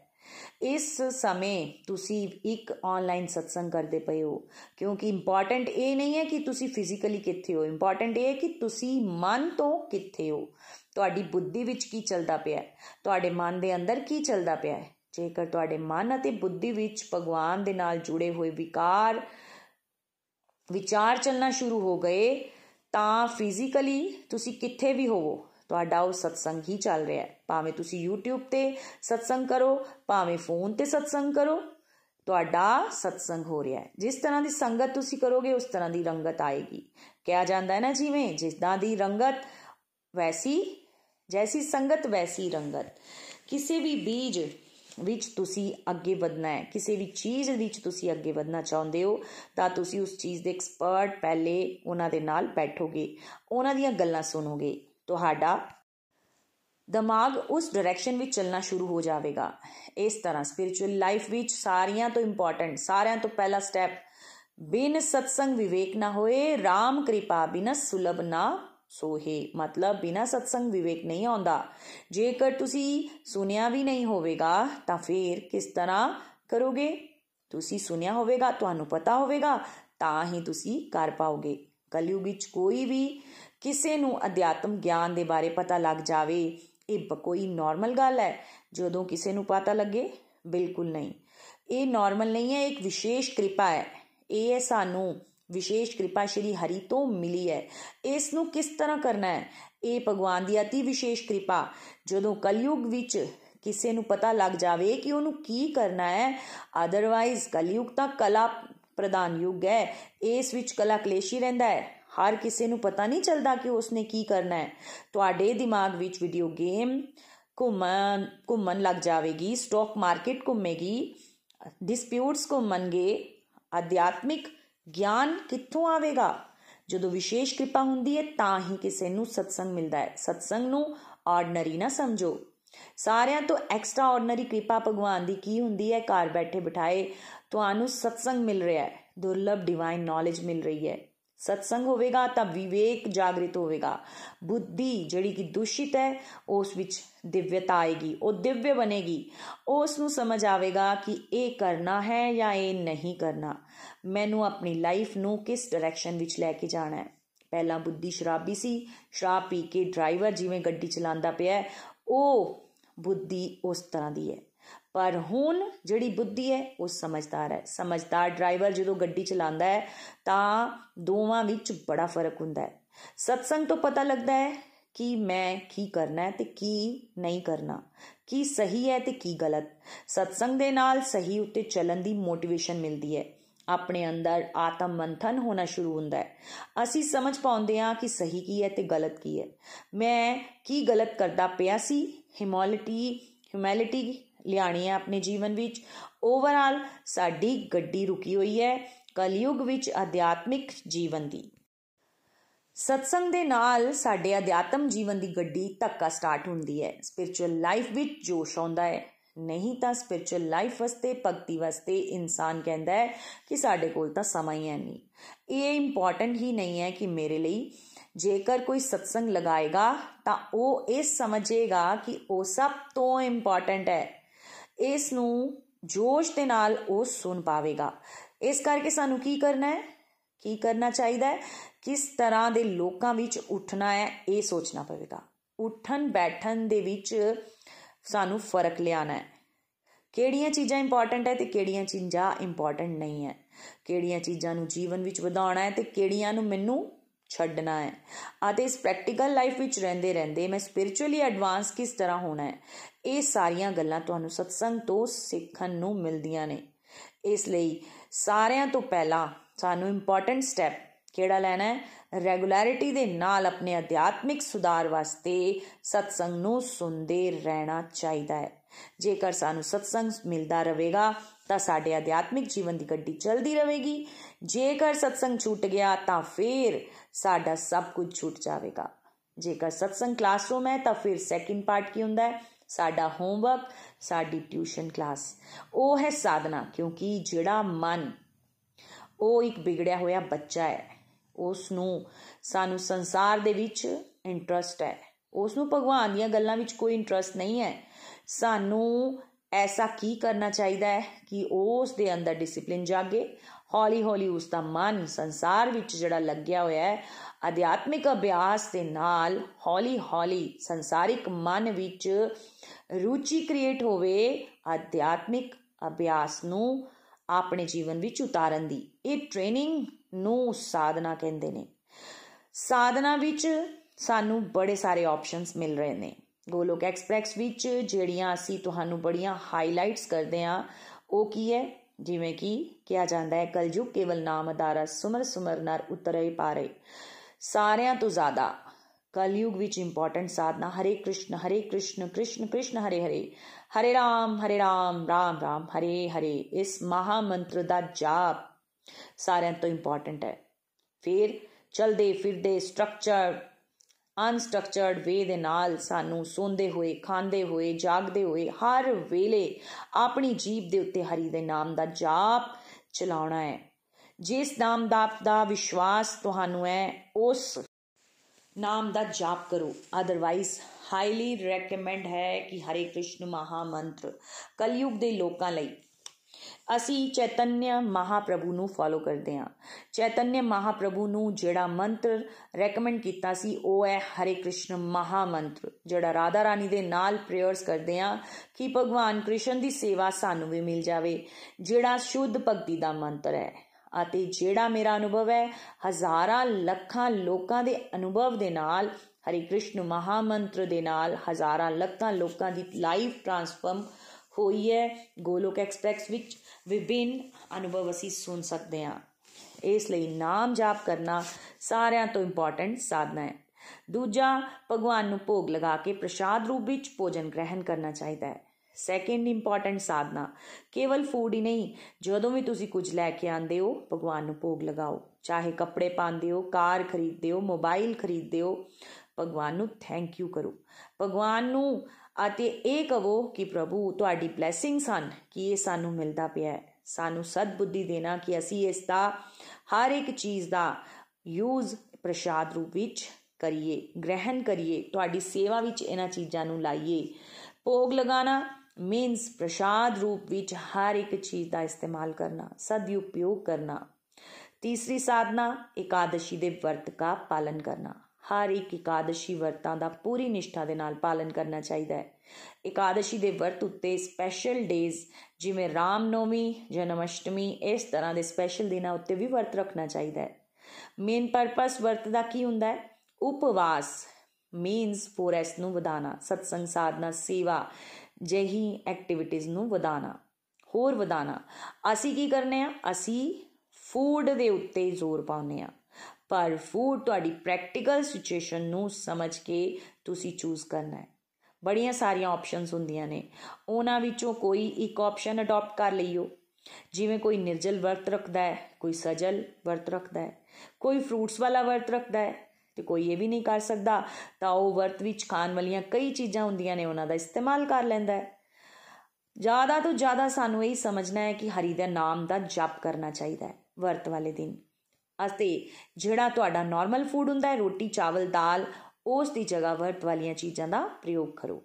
ਇਸ ਸਮੇਂ ਤੁਸੀਂ ਇੱਕ ਆਨਲਾਈਨ ਸਤਸੰਗ ਕਰਦੇ ਪਏ ਹੋ, ਕਿਉਂਕਿ ਇੰਪੋਰਟੈਂਟ ਇਹ ਨਹੀਂ ਹੈ ਕਿ ਤੁਸੀਂ ਫਿਜ਼ੀਕਲੀ ਕਿੱਥੇ ਹੋ ਇੰਪੋਰਟੈਂਟ ਇਹ ਹੈ ਕਿ ਤੁਸੀਂ ਮਨ ਤੋਂ ਕਿੱਥੇ ਹੋ। ਤੁਹਾਡੀ ਬੁੱਧੀ ਵਿੱਚ ਕੀ ਚੱਲਦਾ ਪਿਆ ਹੈ? ਤੁਹਾਡੇ ਮਨ ਦੇ ਅੰਦਰ ਕੀ ਚੱਲਦਾ ਪਿਆ ਹੈ? ਜੇਕਰ ਤੁਹਾਡੇ ਮਨ ਅਤੇ ਬੁੱਧੀ ਵਿੱਚ ਭਗਵਾਨ ਦੇ ਨਾਲ ਜੁੜੇ ਹੋਏ ਵਿਕਾਰ, ਵਿਚਾਰ ਚੱਲਣਾ ਸ਼ੁਰੂ ਹੋ ਗਏ ਤਾਂ ਫਿਜ਼ੀਕਲੀ ਤੁਸੀਂ ਕਿੱਥੇ ਵੀ ਹੋਵੋ, ਤੁਹਾਡਾ ਉਹ ਸਤਸੰਗ ਹੀ ਚੱਲ ਰਿਹਾ ਹੈ। ਭਾਵੇਂ ਤੁਸੀਂ YouTube ਤੇ ਸਤਸੰਗ ਕਰੋ, ਭਾਵੇਂ ਫੋਨ ਤੇ ਸਤਸੰਗ ਕਰੋ, ਤੁਹਾਡਾ ਸਤਸੰਗ ਹੋ ਰਿਹਾ ਹੈ। ਜਿਸ ਤਰ੍ਹਾਂ ਦੀ ਸੰਗਤ ਤੁਸੀਂ ਕਰੋਗੇ, ਉਸ ਤਰ੍ਹਾਂ ਦੀ ਰੰਗਤ ਆਏਗੀ। ਕਿਹਾ ਜਾਂਦਾ ਹੈ ਨਾ ਜਿਵੇਂ ਜਿਸਦਾਂ ਦੀ ਰੰਗਤ, ਵੈਸੀ, ਜੈਸੀ ਸੰਗਤ, ਵੈਸੀ ਰੰਗਤ। ਕਿਸੇ ਵੀ ਬੀਜ ਵਿੱਚ ਤੁਸੀਂ ਅੱਗੇ ਵਧਣਾ ਹੈ। ਕਿਸੇ ਵੀ ਚੀਜ਼ ਵਿੱਚ ਤੁਸੀਂ ਅੱਗੇ ਵਧਣਾ ਚਾਹੁੰਦੇ ਹੋ, ਤਾਂ ਤੁਸੀਂ ਉਸ ਚੀਜ਼ ਦੇ ਐਕਸਪਰਟ ਪਹਿਲੇ ਉਹਨਾਂ ਦੇ ਨਾਲ ਬੈਠੋਗੇ। ਉਹਨਾਂ ਦੀਆਂ ਗੱਲਾਂ ਸੁਣੋਗੇ। ਤੁਹਾਡਾ ਦਿਮਾਗ ਉਸ ਡਾਇਰੈਕਸ਼ਨ ਵਿੱਚ ਚੱਲਣਾ ਸ਼ੁਰੂ ਹੋ ਜਾਵੇਗਾ। ਇਸ ਤਰ੍ਹਾਂ ਸਪਿਰਚੁਅਲ ਲਾਈਫ ਵਿੱਚ ਸਾਰੀਆਂ ਤੋਂ ਇੰਪੋਰਟੈਂਟ ਸਾਰਿਆਂ ਤੋਂ ਪਹਿਲਾ ਸਟੈਪ ਬਿਨ ਸਤਸੰਗ ਵਿਵੇਕ ਨਾ ਹੋਏ RAM ਕਿਰਪਾ ਬਿਨ ਸੁਲਭ ਨਾ ਸੋਹੇ ਮਤਲਬ ਬਿਨਾ ਸਤਸੰਗ ਵਿਵੇਕ ਨਹੀਂ ਆਉਂਦਾ। ਜੇਕਰ ਤੁਸੀਂ ਸੁਨਿਆ ਵੀ ਨਹੀਂ ਹੋਵੇਗਾ, ਤਾਂ ਫੇਰ ਕਿਸ ਤਰ੍ਹਾਂ ਕਰੋਗੇ? ਤੁਸੀਂ ਸੁਨਿਆ ਹੋਵੇਗਾ, ਤੁਹਾਨੂੰ ਪਤਾ ਹੋਵੇਗਾ, ਤਾਂ ਹੀ ਤੁਸੀਂ ਕਰ ਪਾਓਗੇ। ਕਲਯੁਗ ਵਿੱਚ ਕੋਈ ਵੀ ਕਿਸੇ ਨੂੰ ਅਧਿਆਤਮ ਗਿਆਨ ਦੇ ਬਾਰੇ ਪਤਾ ਲੱਗ ਜਾਵੇ, ਇਹ ਕੋਈ ਨਾਰਮਲ ਗੱਲ ਹੈ, ਜਦੋਂ ਕਿਸੇ ਨੂੰ ਪਤਾ ਲੱਗੇ, ਬਿਲਕੁਲ ਨਹੀਂ। ਇਹ ਨਾਰਮਲ ਨਹੀਂ ਹੈ, ਇੱਕ ਵਿਸ਼ੇਸ਼ ਕਿਰਪਾ ਹੈ। ਇਹ ਸਾਨੂੰ ਵਿਸ਼ੇਸ਼ ਕਿਰਪਾ ਸ਼੍ਰੀ ਹਰੀ ਤੋਂ ਮਿਲੀ ਹੈ। ਇਸ ਨੂੰ ਕਿਸ ਤਰ੍ਹਾਂ ਕਰਨਾ ਹੈ? ਇਹ ਭਗਵਾਨ ਦੀ ਅਤੀ ਵਿਸ਼ੇਸ਼ ਕਿਰਪਾ। ਜਦੋਂ ਕਲਯੁਗ ਵਿੱਚ ਕਿਸੇ ਨੂੰ ਪਤਾ ਲੱਗ ਜਾਵੇ ਕਿ ਉਹਨੂੰ ਕੀ ਕਰਨਾ ਹੈ ਅਦਰਵਾਈਜ਼ ਕਲਯੁਗ ਤਾਂ ਕਲਾ ਪ੍ਰਦਾਨ ਯੁੱਗ ਹੈ। ਇਸ ਵਿੱਚ ਕਲਾ ਕਲੇਸ਼ੀ ਰਹਿੰਦਾ ਹੈ। ਹਰ ਕਿਸੇ ਨੂੰ ਪਤਾ ਨਹੀਂ ਚੱਲਦਾ ਕਿ ਉਸਨੇ ਕੀ ਕਰਨਾ ਹੈ। ਤੁਹਾਡੇ ਦਿਮਾਗ ਵਿੱਚ ਵੀਡੀਓ ਗੇਮ ਘੁੰਮਣ ਘੁੰਮਣ ਲੱਗ ਜਾਵੇਗੀ ਸਟਾਕ ਮਾਰਕੀਟ ਘੁੰਮੇਗੀ ਡਿਸਪਿਊਟਸ ਘੁੰਮਣਗੇ, ਅਧਿਆਤਮਿਕ ਗਿਆਨ ਕਿੱਥੋਂ ਆਵੇਗਾ? ਜਦੋਂ ਵਿਸ਼ੇਸ਼ ਕਿਰਪਾ ਹੁੰਦੀ ਹੈ, ਤਾਂ ਹੀ ਕਿਸੇ ਨੂੰ ਸਤਸੰਗ ਮਿਲਦਾ ਹੈ। ਸਤਸੰਗ ਨੂੰ ਆਰਡੀਨਰੀ ਨਾ ਸਮਝੋ। ਸਾਰਿਆਂ ਤੋਂ ਐਕਸਟਰਾ ਆਰਡੀਨਰੀ ਕਿਰਪਾ ਭਗਵਾਨ ਦੀ ਕੀ ਹੁੰਦੀ ਹੈ? ਘਰ ਬੈਠੇ ਬਿਠਾਏ ਤੁਹਾਨੂੰ ਸਤਸੰਗ ਮਿਲ ਰਿਹਾ ਹੈ। ਦੁਰਲਭ ਡਿਵਾਈਨ ਨੌਲੇਜ ਮਿਲ ਰਹੀ ਹੈ। ਸਤਸੰਗ ਹੋਵੇਗਾ ਤਾਂ ਵਿਵੇਕ ਜਾਗਰਿਤ ਹੋਵੇਗਾ। ਬੁੱਧੀ ਜਿਹੜੀ ਕਿ ਦੂਸ਼ਿਤ ਹੈ, ਉਸ ਵਿੱਚ ਦਿਵਯਤਾ ਆਏਗੀ, ਉਹ ਦਿਵਯ ਬਣੇਗੀ। ਉਸ ਨੂੰ ਸਮਝ ਆਵੇਗਾ ਕਿ ਇਹ ਕਰਨਾ ਹੈ ਜਾਂ ਇਹ ਨਹੀਂ ਕਰਨਾ। ਮੈਨੂੰ ਆਪਣੀ ਲਾਈਫ ਨੂੰ ਕਿਸ ਡਾਇਰੈਕਸ਼ਨ ਵਿੱਚ ਲੈ ਕੇ ਜਾਣਾ ਹੈ? ਪਹਿਲਾਂ ਬੁੱਧੀ ਸ਼ਰਾਬੀ ਸੀ। ਸ਼ਰਾਬ ਪੀ ਕੇ ਡਰਾਈਵਰ ਜਿਵੇਂ ਗੱਡੀ ਚਲਾਉਂਦਾ ਪਿਆ ਉਹ ਬੁੱਧੀ ਉਸ ਤਰ੍ਹਾਂ ਦੀ ਹੈ। ਪਰ ਹੁਣ ਜਿਹੜੀ ਬੁੱਧੀ ਹੈ, ਉਹ ਸਮਝਦਾਰ ਹੈ। ਸਮਝਦਾਰ ਡਰਾਈਵਰ ਜਦੋਂ ਗੱਡੀ ਚਲਾਉਂਦਾ ਹੈ, ਤਾਂ ਦੋਵਾਂ ਵਿੱਚ ਬੜਾ ਫ਼ਰਕ ਹੁੰਦਾ ਹੈ। ਸਤਸੰਗ ਤੋਂ ਪਤਾ ਲੱਗਦਾ ਹੈ ਕਿ ਮੈਂ ਕੀ ਕਰਨਾ ਹੈ ਤੇ ਕੀ ਨਹੀਂ ਕਰਨਾ। ਕੀ ਸਹੀ ਹੈ ਤੇ ਕੀ ਗਲਤ। ਸਤਸੰਗ ਦੇ ਨਾਲ ਸਹੀ ਉੱਤੇ ਚੱਲਣ ਦੀ ਮੋਟੀਵੇਸ਼ਨ ਮਿਲਦੀ ਹੈ। ਆਪਣੇ ਅੰਦਰ ਆਤਮ ਮੰਥਨ ਹੋਣਾ ਸ਼ੁਰੂ ਹੁੰਦਾ ਹੈ। ਅਸੀਂ ਸਮਝ ਪਾਉਂਦੇ ਹਾਂ ਕਿ ਸਹੀ ਕੀ ਹੈ ਤੇ ਗਲਤ ਕੀ ਹੈ। ਮੈਂ ਕੀ ਗਲਤ ਕਰਦਾ ਪਿਆ ਸੀ? ਹਿਮੋਲਿਟੀ ਹਿਊਮੈਲਿਟੀ ਲਿਆਣੀ ਹੈ ਆਪਣੇ ਜੀਵਨ ਵਿੱਚ। ਓਵਰਆਲ ਸਾਡੀ ਗੱਡੀ ਰੁਕੀ ਹੋਈ ਹੈ ਕਲਯੁਗ ਵਿੱਚ ਅਧਿਆਤਮਿਕ ਜੀਵਨ ਦੀ। ਸਤਸੰਗ ਦੇ ਨਾਲ ਸਾਡੇ ਅਧਿਆਤਮ ਜੀਵਨ ਦੀ ਗੱਡੀ ਧੱਕਾ ਸਟਾਰਟ ਹੁੰਦੀ ਹੈ। ਸਪਿਰਚੁਅਲ ਲਾਈਫ ਵਿੱਚ ਜੋਸ਼ ਆਉਂਦਾ ਹੈ। ਨਹੀਂ ਤਾਂ ਸਪਿਰਚੁਅਲ ਲਾਈਫ ਵਾਸਤੇ, ਭਗਤੀ ਵਾਸਤੇ ਇਨਸਾਨ ਕਹਿੰਦਾ ਹੈ ਕਿ ਸਾਡੇ ਕੋਲ ਤਾਂ ਸਮਾਂ ਹੀ ਹੈ ਨਹੀਂ। ਇਹ ਇੰਪੋਰਟੈਂਟ ਹੀ ਨਹੀਂ ਹੈ ਕਿ ਮੇਰੇ ਲਈ। ਜੇਕਰ ਕੋਈ ਸਤਸੰਗ ਲਗਾਏਗਾ ਤਾਂ ਉਹ ਇਹ ਸਮਝੇਗਾ ਕਿ ਉਹ ਸਭ ਤੋਂ ਇੰਪੋਰਟੈਂਟ ਹੈ। ਇਸ ਨੂੰ ਜੋਸ਼ ਦੇ ਨਾਲ ਉਹ ਸੁਣ ਪਾਵੇਗਾ। ਇਸ ਕਰਕੇ ਸਾਨੂੰ ਕੀ ਕਰਨਾ ਹੈ? ਕੀ ਕਰਨਾ ਚਾਹੀਦਾ ਹੈ? ਕਿਸ ਤਰ੍ਹਾਂ ਦੇ ਲੋਕਾਂ ਵਿੱਚ ਉੱਠਣਾ ਹੈ, ਇਹ ਸੋਚਣਾ ਪਵੇਗਾ। ਉੱਠਣ, ਬੈਠਣ ਦੇ ਵਿੱਚ ਸਾਨੂੰ ਫ਼ਰਕ ਲਿਆਣਾ ਹੈ। ਕਿਹੜੀਆਂ ਚੀਜ਼ਾਂ ਇੰਪੋਰਟੈਂਟ ਹੈ ਤੇ ਕਿਹੜੀਆਂ ਚੀਜ਼ਾਂ ਇੰਪੋਰਟੈਂਟ ਨਹੀਂ ਹੈ। ਕਿਹੜੀਆਂ ਚੀਜ਼ਾਂ ਨੂੰ ਜੀਵਨ ਵਿੱਚ ਵਧਾਉਣਾ ਹੈ ਤੇ ਕਿਹੜੀਆਂ ਨੂੰ ਮੈਨੂੰ ਛੱਡਣਾ ਹੈ। ਅਤੇ ਇਸ ਪ੍ਰੈਕਟੀਕਲ ਲਾਈਫ ਵਿੱਚ ਰਹਿੰਦੇ ਰਹਿੰਦੇ ਮੈਂ ਸਪਿਰਚੁਅਲੀ ਐਡਵਾਂਸ ਕਿਸ ਤਰ੍ਹਾਂ ਹੋਣਾ ਹੈ? ਇਹ ਸਾਰੀਆਂ ਗੱਲਾਂ ਤੁਹਾਨੂੰ ਸਤਸੰਗ ਤੋਂ ਸਿੱਖਣ ਨੂੰ ਮਿਲਦੀਆਂ ਨੇ। ਇਸ ਲਈ ਸਾਰਿਆਂ ਤੋਂ ਪਹਿਲਾਂ ਸਾਨੂੰ ਇੰਪੋਰਟੈਂਟ ਸਟੈਪ ਕਿਹੜਾ ਲੈਣਾ ਹੈ? ਰੈਗੂਲੈਰਿਟੀ ਦੇ ਨਾਲ ਆਪਣੇ ਅਧਿਆਤਮਿਕ ਸੁਧਾਰ ਵਾਸਤੇ ਸਤਸੰਗ ਨੂੰ ਸੁਣਦੇ ਰਹਿਣਾ ਚਾਹੀਦਾ ਹੈ। ਜੇਕਰ ਸਾਨੂੰ ਸਤਸੰਗ ਮਿਲਦਾ ਰਹੇਗਾ, ਤਾਂ ਸਾਡੇ ਅਧਿਆਤਮਿਕ ਜੀਵਨ ਦੀ ਗੱਡੀ ਚੱਲਦੀ ਰਹੇਗੀ। ਜੇਕਰ ਸਤਸੰਗ ਛੁੱਟ ਗਿਆ, ਤਾਂ ਫਿਰ ਸਾਡਾ ਸਭ ਕੁਝ ਛੁੱਟ ਜਾਵੇਗਾ। ਜੇਕਰ ਸਤਸੰਗ ਕਲਾਸਰੂਮ ਹੈ, ਤਾਂ ਫਿਰ ਸੈਕਿੰਡ ਪਾਰਟ ਕੀ ਹੁੰਦਾ ਹੈ? ਸਾਡਾ ਹੋਮਵਰਕ ਸਾਡੀ ਟਿਊਸ਼ਨ ਕਲਾਸ ਉਹ ਹੈ ਸਾਧਨਾ, ਕਿਉਂਕਿ ਜਿਹੜਾ ਮਨ, ਉਹ ਇੱਕ ਵਿਗੜਿਆ ਹੋਇਆ ਬੱਚਾ ਹੈ। ਉਸ ਨੂੰ ਸਾਨੂੰ ਸੰਸਾਰ ਦੇ ਵਿੱਚ ਇੰਟਰਸਟ ਹੈ। ਉਸ ਨੂੰ ਭਗਵਾਨ ਦੀਆਂ ਗੱਲਾਂ ਵਿੱਚ ਕੋਈ ਇੰਟਰਸਟ ਨਹੀਂ ਹੈ। ਸਾਨੂੰ ਐਸਾ ਕੀ ਕਰਨਾ ਚਾਹੀਦਾ ਹੈ ਕਿ ਉਸ ਦੇ ਅੰਦਰ ਡਿਸਪਲਿਨ ਜਾਗੇ ਹੌਲੀ ਹੌਲੀ ਉਸ ਦਾ ਮਨ ਸੰਸਾਰ ਵਿੱਚ ਜਿਹੜਾ ਲੱਗਿਆ ਹੋਇਆ ਹੈ, ਅਧਿਆਤਮਿਕ ਅਭਿਆਸ ਦੇ ਨਾਲ ਹੌਲੀ ਹੌਲੀ ਸੰਸਾਰਿਕ ਮਨ ਵਿੱਚ ਰੁਚੀ ਕ੍ਰੀਏਟ ਹੋਵੇ, ਅਧਿਆਤਮਿਕ ਅਭਿਆਸ ਨੂੰ ਆਪਣੇ ਜੀਵਨ ਵਿੱਚ ਉਤਾਰਨ ਦੀ। ਇਹ ਟ੍ਰੇਨਿੰਗ ਨੂੰ ਸਾਧਨਾ ਕਹਿੰਦੇ ਨੇ। ਸਾਧਨਾ ਵਿੱਚ ਸਾਨੂੰ ਬੜੇ ਸਾਰੇ ਆਪਸ਼ਨਸ ਮਿਲ ਰਹੇ ਨੇ। ਗੋਲੋਕ ਐਕਸਪ੍ਰੈਸ ਵਿੱਚ ਜਿਹੜੀਆਂ ਅਸੀਂ ਤੁਹਾਨੂੰ ਬੜੀਆਂ ਹਾਈਲਾਈਟਸ ਕਰਦੇ ਆ ਉਹ ਕੀ ਹੈ? ਜਿਵੇਂ ਕਿ ਕਿਹਾ ਜਾਂਦਾ ਹੈ ਕਲਯੁਗ ਕੇਵਲ ਨਾਮ ਅਦਾਰਾ ਸੁਮਰ ਸੁਮਰ ਨਰ ਉਤਰੇ ਪਾਰੇ ਸਾਰਿਆਂ ਤੋਂ ਜ਼ਿਆਦਾ ਕਲਯੁਗ ਵਿੱਚ ਇੰਪੋਰਟੈਂਟ ਸਾਧਨਾ ਹਰੇ ਕ੍ਰਿਸ਼ਨ ਹਰੇ ਕ੍ਰਿਸ਼ਨ ਕ੍ਰਿਸ਼ਨ ਕ੍ਰਿਸ਼ਨ ਹਰੇ ਹਰੇ ਹਰੇ ਰਾਮ ਹਰੇ ਰਾਮ ਰਾਮ ਰਾਮ ਹਰੇ ਹਰੇ ਇਸ ਮਹਾ ਮੰਤਰ ਦਾ ਜਾਪ ਸਾਰਿਆਂ ਤੋਂ ਇੰਪੋਰਟੈਂਟ ਹੈ ਫਿਰ ਚਲਦੇ ਫਿਰਦੇ ਸਟਰਕਚਰ ਅਨਸਟਰਕਚਰਡ ਵੇ ਦੇ ਨਾਲ ਸਾਨੂੰ ਸੌਂਦੇ ਹੋਏ, ਖਾਂਦੇ ਹੋਏ, ਜਾਗਦੇ ਹੋਏ, ਹਰ ਵੇਲੇ ਆਪਣੀ ਜੀਬ ਦੇ ਉੱਤੇ ਹਰੀ ਦੇ ਨਾਮ ਦਾ ਜਾਪ ਚਲਾਉਣਾ ਹੈ। ਜਿਸ ਨਾਮ ਦਾ ਦਾ ਵਿਸ਼ਵਾਸ ਤੁਹਾਨੂੰ ਹੈ, ਉਸ ਨਾਮ ਦਾ ਜਾਪ ਕਰੋ। ਅਦਰਵਾਈਜ਼ ਹਾਈਲੀ ਰეკਮੈਂਡ ਹੈ ਕਿ ਹਰੇ ਕ੍ਰਿਸ਼ਨ ਮਹਾ ਮੰਤਰ ਕਲਯੁਗ ਦੇ ਲੋਕਾਂ ਲਈ ਅਸੀਂ ਚੈਤਨਿਆ ਮਹਾਪ੍ਰਭੂ ਨੂੰ ਫਾਲੋ ਕਰਦੇ ਹਾਂ। ਚੈਤਨਿਆ ਮਹਾਪ੍ਰਭੂ ਨੂੰ ਜਿਹੜਾ ਮੰਤਰ ਰეკਮੈਂਡ ਕੀਤਾ ਸੀ, ਉਹ ਹੈ ਹਰੇ ਕ੍ਰਿਸ਼ਨ ਮਹਾ ਮੰਤਰ ਜਿਹੜਾ ਰਾਧਾ ਰਾਣੀ ਦੇ ਨਾਲ ਪ੍ਰੇਅਰਸ ਕਰਦੇ ਹਾਂ ਕਿ ਭਗਵਾਨ ਕ੍ਰਿਸ਼ਨ ਦੀ ਸੇਵਾ ਸਾਨੂੰ ਵੀ ਮਿਲ ਜਾਵੇ, ਜਿਹੜਾ ਸ਼ੁੱਧ ਭਗਤੀ ਦਾ ਮੰਤਰ ਹੈ ਅਤੇ ਜਿਹੜਾ ਮੇਰਾ ਅਨੁਭਵ ਹੈ, ਹਜ਼ਾਰਾਂ ਲੱਖਾਂ ਲੋਕਾਂ ਦੇ ਅਨੁਭਵ ਦੇ ਨਾਲ, ਹਰੀ ਕ੍ਰਿਸ਼ਨ ਮਹਾਮੰਤਰ ਦੇ ਨਾਲ ਹਜ਼ਾਰਾਂ ਲੱਖਾਂ ਲੋਕਾਂ ਦੀ ਲਾਈਫ ਟਰਾਂਸਫਾਰਮ ਹੋਈ ਹੈ ਗੋਲੋਕ ਐਕਸਪ੍ਰੈਸ ਵਿੱਚ। ਵਿਭਿੰਨ ਅਨੁਭਵ ਅਸੀਂ ਸੁਣ ਸਕਦੇ ਹਾਂ। ਇਸ ਲਈ ਨਾਮ ਜਾਪ ਕਰਨਾ ਸਾਰਿਆਂ ਤੋਂ ਇੰਪੋਰਟੈਂਟ ਸਾਧਨਾ ਹੈ। ਦੂਜਾ, ਭਗਵਾਨ ਨੂੰ ਭੋਗ ਲਗਾ ਕੇ ਪ੍ਰਸ਼ਾਦ ਰੂਪ ਵਿੱਚ ਭੋਜਨ ਗ੍ਰਹਿਣ ਕਰਨਾ ਚਾਹੀਦਾ ਹੈ। ਸੈਕੰਡ ਇੰਪੋਰਟੈਂਟ ਸਾਧਨਾ, ਕੇਵਲ ਫੂਡ ਹੀ ਨਹੀਂ, ਜਦੋਂ ਵੀ ਤੁਸੀਂ ਕੁਝ ਲੈ ਕੇ ਆਂਦੇ ਹੋ, ਭਗਵਾਨ ਨੂੰ ਭੋਗ ਲਗਾਓ। ਚਾਹੇ ਕੱਪੜੇ ਪਾਉਂਦੇ ਹੋ, ਕਾਰ ਖਰੀਦਦੇ ਹੋ ਮੋਬਾਈਲ ਖਰੀਦਦੇ ਹੋ, ਭਗਵਾਨ ਨੂੰ ਥੈਂਕ ਯੂ ਕਰੋ। ਭਗਵਾਨ ਨੂੰ ਅਤੇ ਇਹ ਕਹੋ ਕਿ ਪ੍ਰਭੂ, ਤੁਹਾਡੀ ਬਲੇਸਿੰਗਸ ਹਨ ਕਿ ਇਹ ਸਾਨੂੰ ਮਿਲਦਾ ਪਿਆ ਹੈ। ਸਾਨੂੰ ਸਦ ਬੁੱਧੀ ਦੇਣਾ ਕਿ ਅਸੀਂ ਇਸ ਦਾ, ਹਰ ਇੱਕ ਚੀਜ਼ ਦਾ ਯੂਜ਼ ਪ੍ਰਸ਼ਾਦ ਰੂਪ ਵਿੱਚ ਕਰੀਏ, ਗ੍ਰਹਿਣ ਕਰੀਏ, ਤੁਹਾਡੀ ਸੇਵਾ ਵਿੱਚ ਇਹਨਾਂ ਚੀਜ਼ਾਂ ਨੂੰ ਲਾਈਏ। ਭੋਗ ਲਗਾਣਾ ਮੀਨਸ ਪ੍ਰਸ਼ਾਦ ਰੂਪ ਵਿੱਚ ਹਰ ਇੱਕ ਚੀਜ਼ ਦਾ ਇਸਤੇਮਾਲ ਕਰਨਾ ਸਦ ਉਪਯੋਗ ਕਰਨਾ। ਤੀਸਰੀ ਸਾਧਨਾ ਇਕਾदशी ਦੇ ਵਰਤ ਦਾ ਪਾਲਨ ਕਰਨਾ। ਹਰ ਇੱਕ ਇਕਾदशी ਵਰਤਾਂ ਦਾ ਪੂਰੀ ਨਿਸ਼ਠਾ ਦੇ ਨਾਲ ਪਾਲਨ ਕਰਨਾ ਚਾਹੀਦਾ ਹੈ। ਇਕਾदशी ਦੇ ਵਰਤ ਉੱਤੇ ਸਪੈਸ਼ਲ ਡੇਜ਼ ਜਿਵੇਂ ਰਾਮ ਨੌਮੀ ਜਨਮ ਅਸ਼ਟਮੀ ਇਸ ਤਰ੍ਹਾਂ ਦੇ ਸਪੈਸ਼ਲ ਦਿਨਾਂ ਉੱਤੇ ਵੀ ਵਰਤ ਰੱਖਣਾ ਚਾਹੀਦਾ ਹੈ। ਮੇਨ ਪਰਪਸ ਵਰਤ ਦਾ ਕੀ ਹੁੰਦਾ ਹੈ? ਉਪਵਾਸ ਮੀਨਸ 4S ਨੂੰ ਵਧਾਣਾ ਸਤਸੰਗ ਸਾਧਨਾ, ਸੇਵਾ, ਜਿਹੀ ਐਕਟੀਵਿਟੀਜ਼ ਨੂੰ ਵਧਾਣਾ ਹੋਰ ਵਧਾਣਾ ਅਸੀਂ ਕੀ ਕਰਨੇ ਆ? ਅਸੀਂ ਫੂਡ ਦੇ ਉੱਤੇ ਜ਼ੋਰ ਪਾਉਨੇ ਆ। ਪਰ ਫੂਡ ਤੁਹਾਡੀ ਪ੍ਰੈਕਟੀਕਲ ਸਿਚੁਏਸ਼ਨ ਨੂੰ ਸਮਝ ਕੇ ਤੁਸੀਂ ਚੂਜ਼ ਕਰਨਾ ਹੈ। ਬੜੀਆਂ ਸਾਰੀਆਂ ਆਪਸ਼ਨਸ ਹੁੰਦੀਆਂ ਨੇ। ਉਹਨਾਂ ਵਿੱਚੋਂ ਕੋਈ ਇੱਕ ਆਪਸ਼ਨ ਅਡਾਪਟ ਕਰ ਲਈਓ। ਜਿਵੇਂ ਕੋਈ ਨਿਰਜਲ ਵਰਤ ਰੱਖਦਾ ਹੈ, ਕੋਈ ਸਜਲ ਵਰਤ ਰੱਖਦਾ ਹੈ, ਕੋਈ ਫਰੂਟਸ ਵਾਲਾ ਵਰਤ ਰੱਖਦਾ ਹੈ ਤੇ ਕੋਈ ਇਹ ਵੀ ਨਹੀਂ ਕਰ ਸਕਦਾ, ਤਾਂ ਉਹ ਵਰਤ ਵਿੱਚ ਖਾਣ ਵਾਲੀਆਂ ਕਈ ਚੀਜ਼ਾਂ ਹੁੰਦੀਆਂ ਨੇ, ਉਹਨਾਂ ਦਾ ਇਸਤੇਮਾਲ ਕਰ ਲੈਂਦਾ ਹੈ। ਜ਼ਿਆਦਾ ਤੋਂ ਜ਼ਿਆਦਾ ਸਾਨੂੰ ਇਹ ਸਮਝਣਾ ਹੈ ਕਿ ਹਰੀ ਦਾ ਨਾਮ ਦਾ ਜਪ ਕਰਨਾ ਚਾਹੀਦਾ ਹੈ, ਵਰਤ ਵਾਲੇ ਦਿਨ। ਅਤੇ ਜਿਹੜਾ ਤੁਹਾਡਾ ਨਾਰਮਲ ਫੂਡ ਹੁੰਦਾ ਹੈ, ਰੋਟੀ, ਚਾਵਲ, ਦਾਲ, ਉਸ ਦੀ ਜਗ੍ਹਾ ਵਰਤ ਵਾਲੀਆਂ ਚੀਜ਼ਾਂ ਦਾ ਪ੍ਰਯੋਗ ਕਰੋ।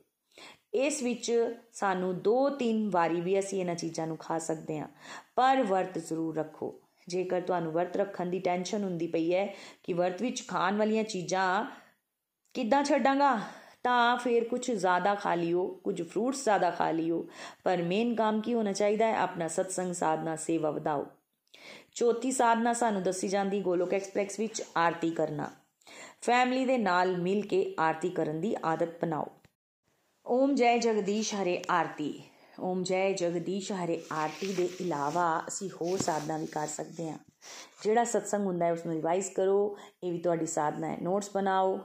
ਇਸ ਵਿੱਚ ਸਾਨੂੰ 2-3 ਵਾਰੀ ਵੀ ਅਸੀਂ ਇਹਨਾਂ ਚੀਜ਼ਾਂ ਨੂੰ ਖਾ ਸਕਦੇ ਹਾਂ, ਪਰ ਵਰਤ ਜ਼ਰੂਰ ਰੱਖੋ। ਜੇਕਰ ਤੁਹਾਨੂੰ ਵਰਤ ਰੱਖਣ ਦੀ ਟੈਨਸ਼ਨ ਹੁੰਦੀ ਪਈ ਹੈ ਕਿ ਵਰਤ ਵਿੱਚ ਖਾਣ ਵਾਲੀਆਂ ਚੀਜ਼ਾਂ ਕਿੱਦਾਂ ਛੱਡਾਂਗਾ, ਤਾਂ ਫਿਰ ਕੁਝ ਜ਼ਿਆਦਾ ਖਾ ਲਿਓ, ਕੁਝ ਫਰੂਟਸ ਜ਼ਿਆਦਾ ਖਾ ਲਿਓ, ਪਰ ਮੇਨ ਕੰਮ ਕੀ ਹੋਣਾ ਚਾਹੀਦਾ ਹੈ? ਆਪਣਾ ਸਤਸੰਗ, ਸਾਧਨਾ, ਸੇਵਾ ਵਧਾਓ। ਚੌਥੀ ਸਾਧਨਾ ਸਾਨੂੰ ਦੱਸੀ ਜਾਂਦੀ ਗੋਲੋਕ ਐਕਸਪ੍ਰੈਸ ਵਿੱਚ ਆਰਤੀ ਕਰਨਾ। ਫੈਮਿਲੀ ਦੇ ਨਾਲ ਮਿਲ ਕੇ ਆਰਤੀ ਕਰਨ ਦੀ ਆਦਤ ਬਣਾਓ। ਓਮ ਜੈ ਜਗਦੀਸ਼ ਹਰੇ ਆਰਤੀ। ਓਮ ਜੈ ਜਗਦੀਸ਼ ਹਰੇ ਆਰਤੀ ਦੇ ਇਲਾਵਾ ਅਸੀਂ ਹੋਰ ਸਾਧਨਾ ਵੀ ਕਰ ਸਕਦੇ ਹਾਂ। ਜਿਹੜਾ ਸਤਸੰਗ ਹੁੰਦਾ ਹੈ ਉਸ ਨੂੰ ਰਿਵਾਈਜ਼ ਕਰੋ। ਇਹ ਵੀ ਤੁਹਾਡੀ ਸਾਧਨਾ ਹੈ। ਨੋਟਸ ਬਣਾਓ।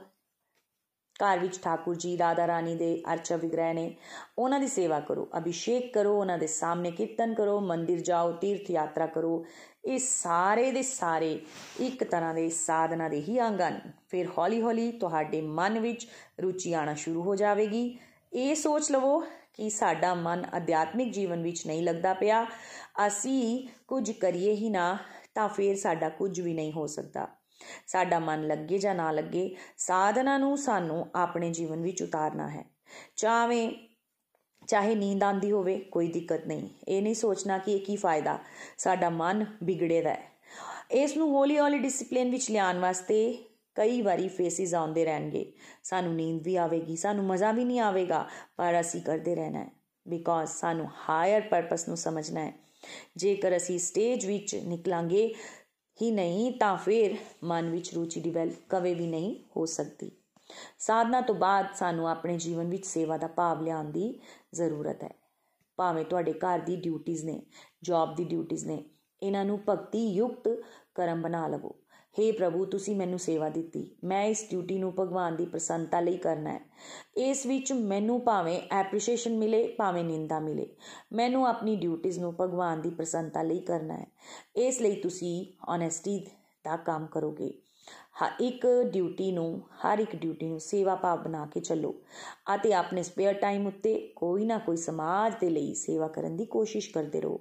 ਘਰ ਵਿੱਚ ਠਾਕੁਰ ਜੀ ਰਾਧਾ ਰਾਣੀ ਦੇ ਅਰਚਾ ਵਿਗ੍ਰਹਿ ਨੇ ਉਹਨਾਂ ਦੀ ਸੇਵਾ ਕਰੋ, ਅਭਿਸ਼ੇਕ ਕਰੋ, ਉਹਨਾਂ ਦੇ ਸਾਹਮਣੇ ਕੀਰਤਨ ਕਰੋ, ਮੰਦਿਰ ਜਾਓ, ਤੀਰਥ ਯਾਤਰਾ ਕਰੋ। ਇਹ ਸਾਰੇ ਦੇ ਸਾਰੇ ਇੱਕ ਤਰ੍ਹਾਂ ਦੇ ਸਾਧਨਾ ਦੇ ਹੀ ਅੰਗ ਹਨ। ਫਿਰ ਹੌਲੀ-ਹੌਲੀ ਤੁਹਾਡੇ ਮਨ ਵਿੱਚ ਰੁਚੀ ਆਣਾ ਸ਼ੁਰੂ ਹੋ ਜਾਵੇਗੀ। ਇਹ ਸੋਚ ਲਵੋ ਕਿ ਸਾਡਾ ਮਨ ਅਧਿਆਤਮਿਕ ਜੀਵਨ ਵਿੱਚ ਨਹੀਂ ਲੱਗਦਾ ਪਿਆ। ਅਸੀਂ ਕੁਝ ਕਰੀਏ ਹੀ ਨਾ ਤਾਂ ਫਿਰ ਸਾਡਾ ਕੁਝ ਵੀ ਨਹੀਂ ਹੋ ਸਕਦਾ। ਸਾਡਾ ਮਨ ਲੱਗੇ ਜਾਂ ਨਾ ਲੱਗੇ, ਸਾਧਨਾ ਨੂੰ ਸਾਨੂੰ ਆਪਣੇ ਜੀਵਨ ਵਿੱਚ ਉਤਾਰਨਾ ਹੈ। ਚਾਹੇ ਚਾਹੇ ਨੀਂਦ ਆਂਦੀ ਹੋਵੇ, ਕੋਈ ਦਿੱਕਤ ਨਹੀਂ। ਇਹ ਨਹੀਂ ਸੋਚਣਾ ਕਿ ਇਹ ਕੀ ਫਾਇਦਾ, ਸਾਡਾ ਮਨ ਵਿਗੜੇਦਾ ਹੈ। ਇਸ ਨੂੰ ਹੌਲੀ ਹੌਲੀ ਡਿਸਪਲਿਨ ਵਿੱਚ ਲਿਆਉਣ ਵਾਸਤੇ ਕਈ ਵਾਰੀ ਫੇਸਿਸ ਆਉਂਦੇ ਰਹਿਣਗੇ। ਸਾਨੂੰ ਨੀਂਦ ਵੀ ਆਵੇਗੀ, ਸਾਨੂੰ ਮਜ਼ਾ ਵੀ ਨਹੀਂ ਆਵੇਗਾ, ਪਰ ਅਸੀਂ ਕਰਦੇ ਰਹਿਣਾ ਹੈ। ਬਿਕੋਜ਼ ਸਾਨੂੰ ਹਾਇਰ ਪਰਪਸ ਨੂੰ ਸਮਝਣਾ ਹੈ। ਜੇਕਰ ਅਸੀਂ ਸਟੇਜ ਵਿੱਚ ਨਿਕਲਾਂਗੇ ਹੀ ਨਹੀਂ ਤਾਂ ਫਿਰ ਮਨ ਵਿੱਚ ਰੁਚੀ ਡਿਵੈਲਪ ਕਵੇ ਵੀ ਨਹੀਂ ਹੋ ਸਕਦੀ। ਸਾਧਨਾ ਤੋਂ ਬਾਅਦ ਸਾਨੂੰ ਆਪਣੇ ਜੀਵਨ ਵਿੱਚ ਸੇਵਾ ਦਾ ਭਾਵ ਲਿਆਉਣ ਦੀ ਜ਼ਰੂਰਤ ਹੈ। ਭਾਵੇਂ ਤੁਹਾਡੇ ਘਰ ਦੀ ਡਿਊਟੀਆਂ ਨੇ ਜੌਬ ਦੀ ਡਿਊਟੀਆਂ ਨੇ, ਇਹਨਾਂ ਨੂੰ ਭਗਤੀ ਯੁਕਤ ਕਰਮ ਬਣਾ ਲਵੋ। हे ਪ੍ਰਭੂ, ਤੁਸੀਂ ਮੈਨੂੰ ਸੇਵਾ ਦਿੱਤੀ। ਮੈਂ ਇਸ ਡਿਊਟੀ ਨੂੰ ਭਗਵਾਨ ਦੀ ਪ੍ਰਸੰਨਤਾ ਲਈ ਕਰਨਾ ਹੈ। ਇਸ ਵਿੱਚ ਮੈਨੂੰ ਭਾਵੇਂ ਐਪਰੀਸ਼ੀਏਸ਼ਨ ਮਿਲੇ, ਭਾਵੇਂ ਨਿੰਦਾ ਮਿਲੇ। ਮੈਨੂੰ ਆਪਣੀ ਡਿਊਟੀਆਂ ਨੂੰ ਭਗਵਾਨ ਦੀ ਪ੍ਰਸੰਨਤਾ ਲਈ ਕਰਨਾ ਹੈ। ਇਸ ਲਈ ਤੁਸੀਂ ਓਨੈਸਟੀ ਦਾ ਕੰਮ ਕਰੋਗੇ। ਹਰ ਇੱਕ ਡਿਊਟੀ ਨੂੰ, ਹਰ ਇੱਕ ਡਿਊਟੀ ਨੂੰ ਸੇਵਾ ਭਾਵ ਬਣਾ ਕੇ ਚੱਲੋ ਅਤੇ ਆਪਣੇ ਸਪੇਅਰ ਟਾਈਮ ਉੱਤੇ ਕੋਈ ਨਾ ਕੋਈ ਸਮਾਜ ਦੇ ਲਈ ਸੇਵਾ ਕਰਨ ਦੀ ਕੋਸ਼ਿਸ਼ ਕਰਦੇ ਰਹੋ।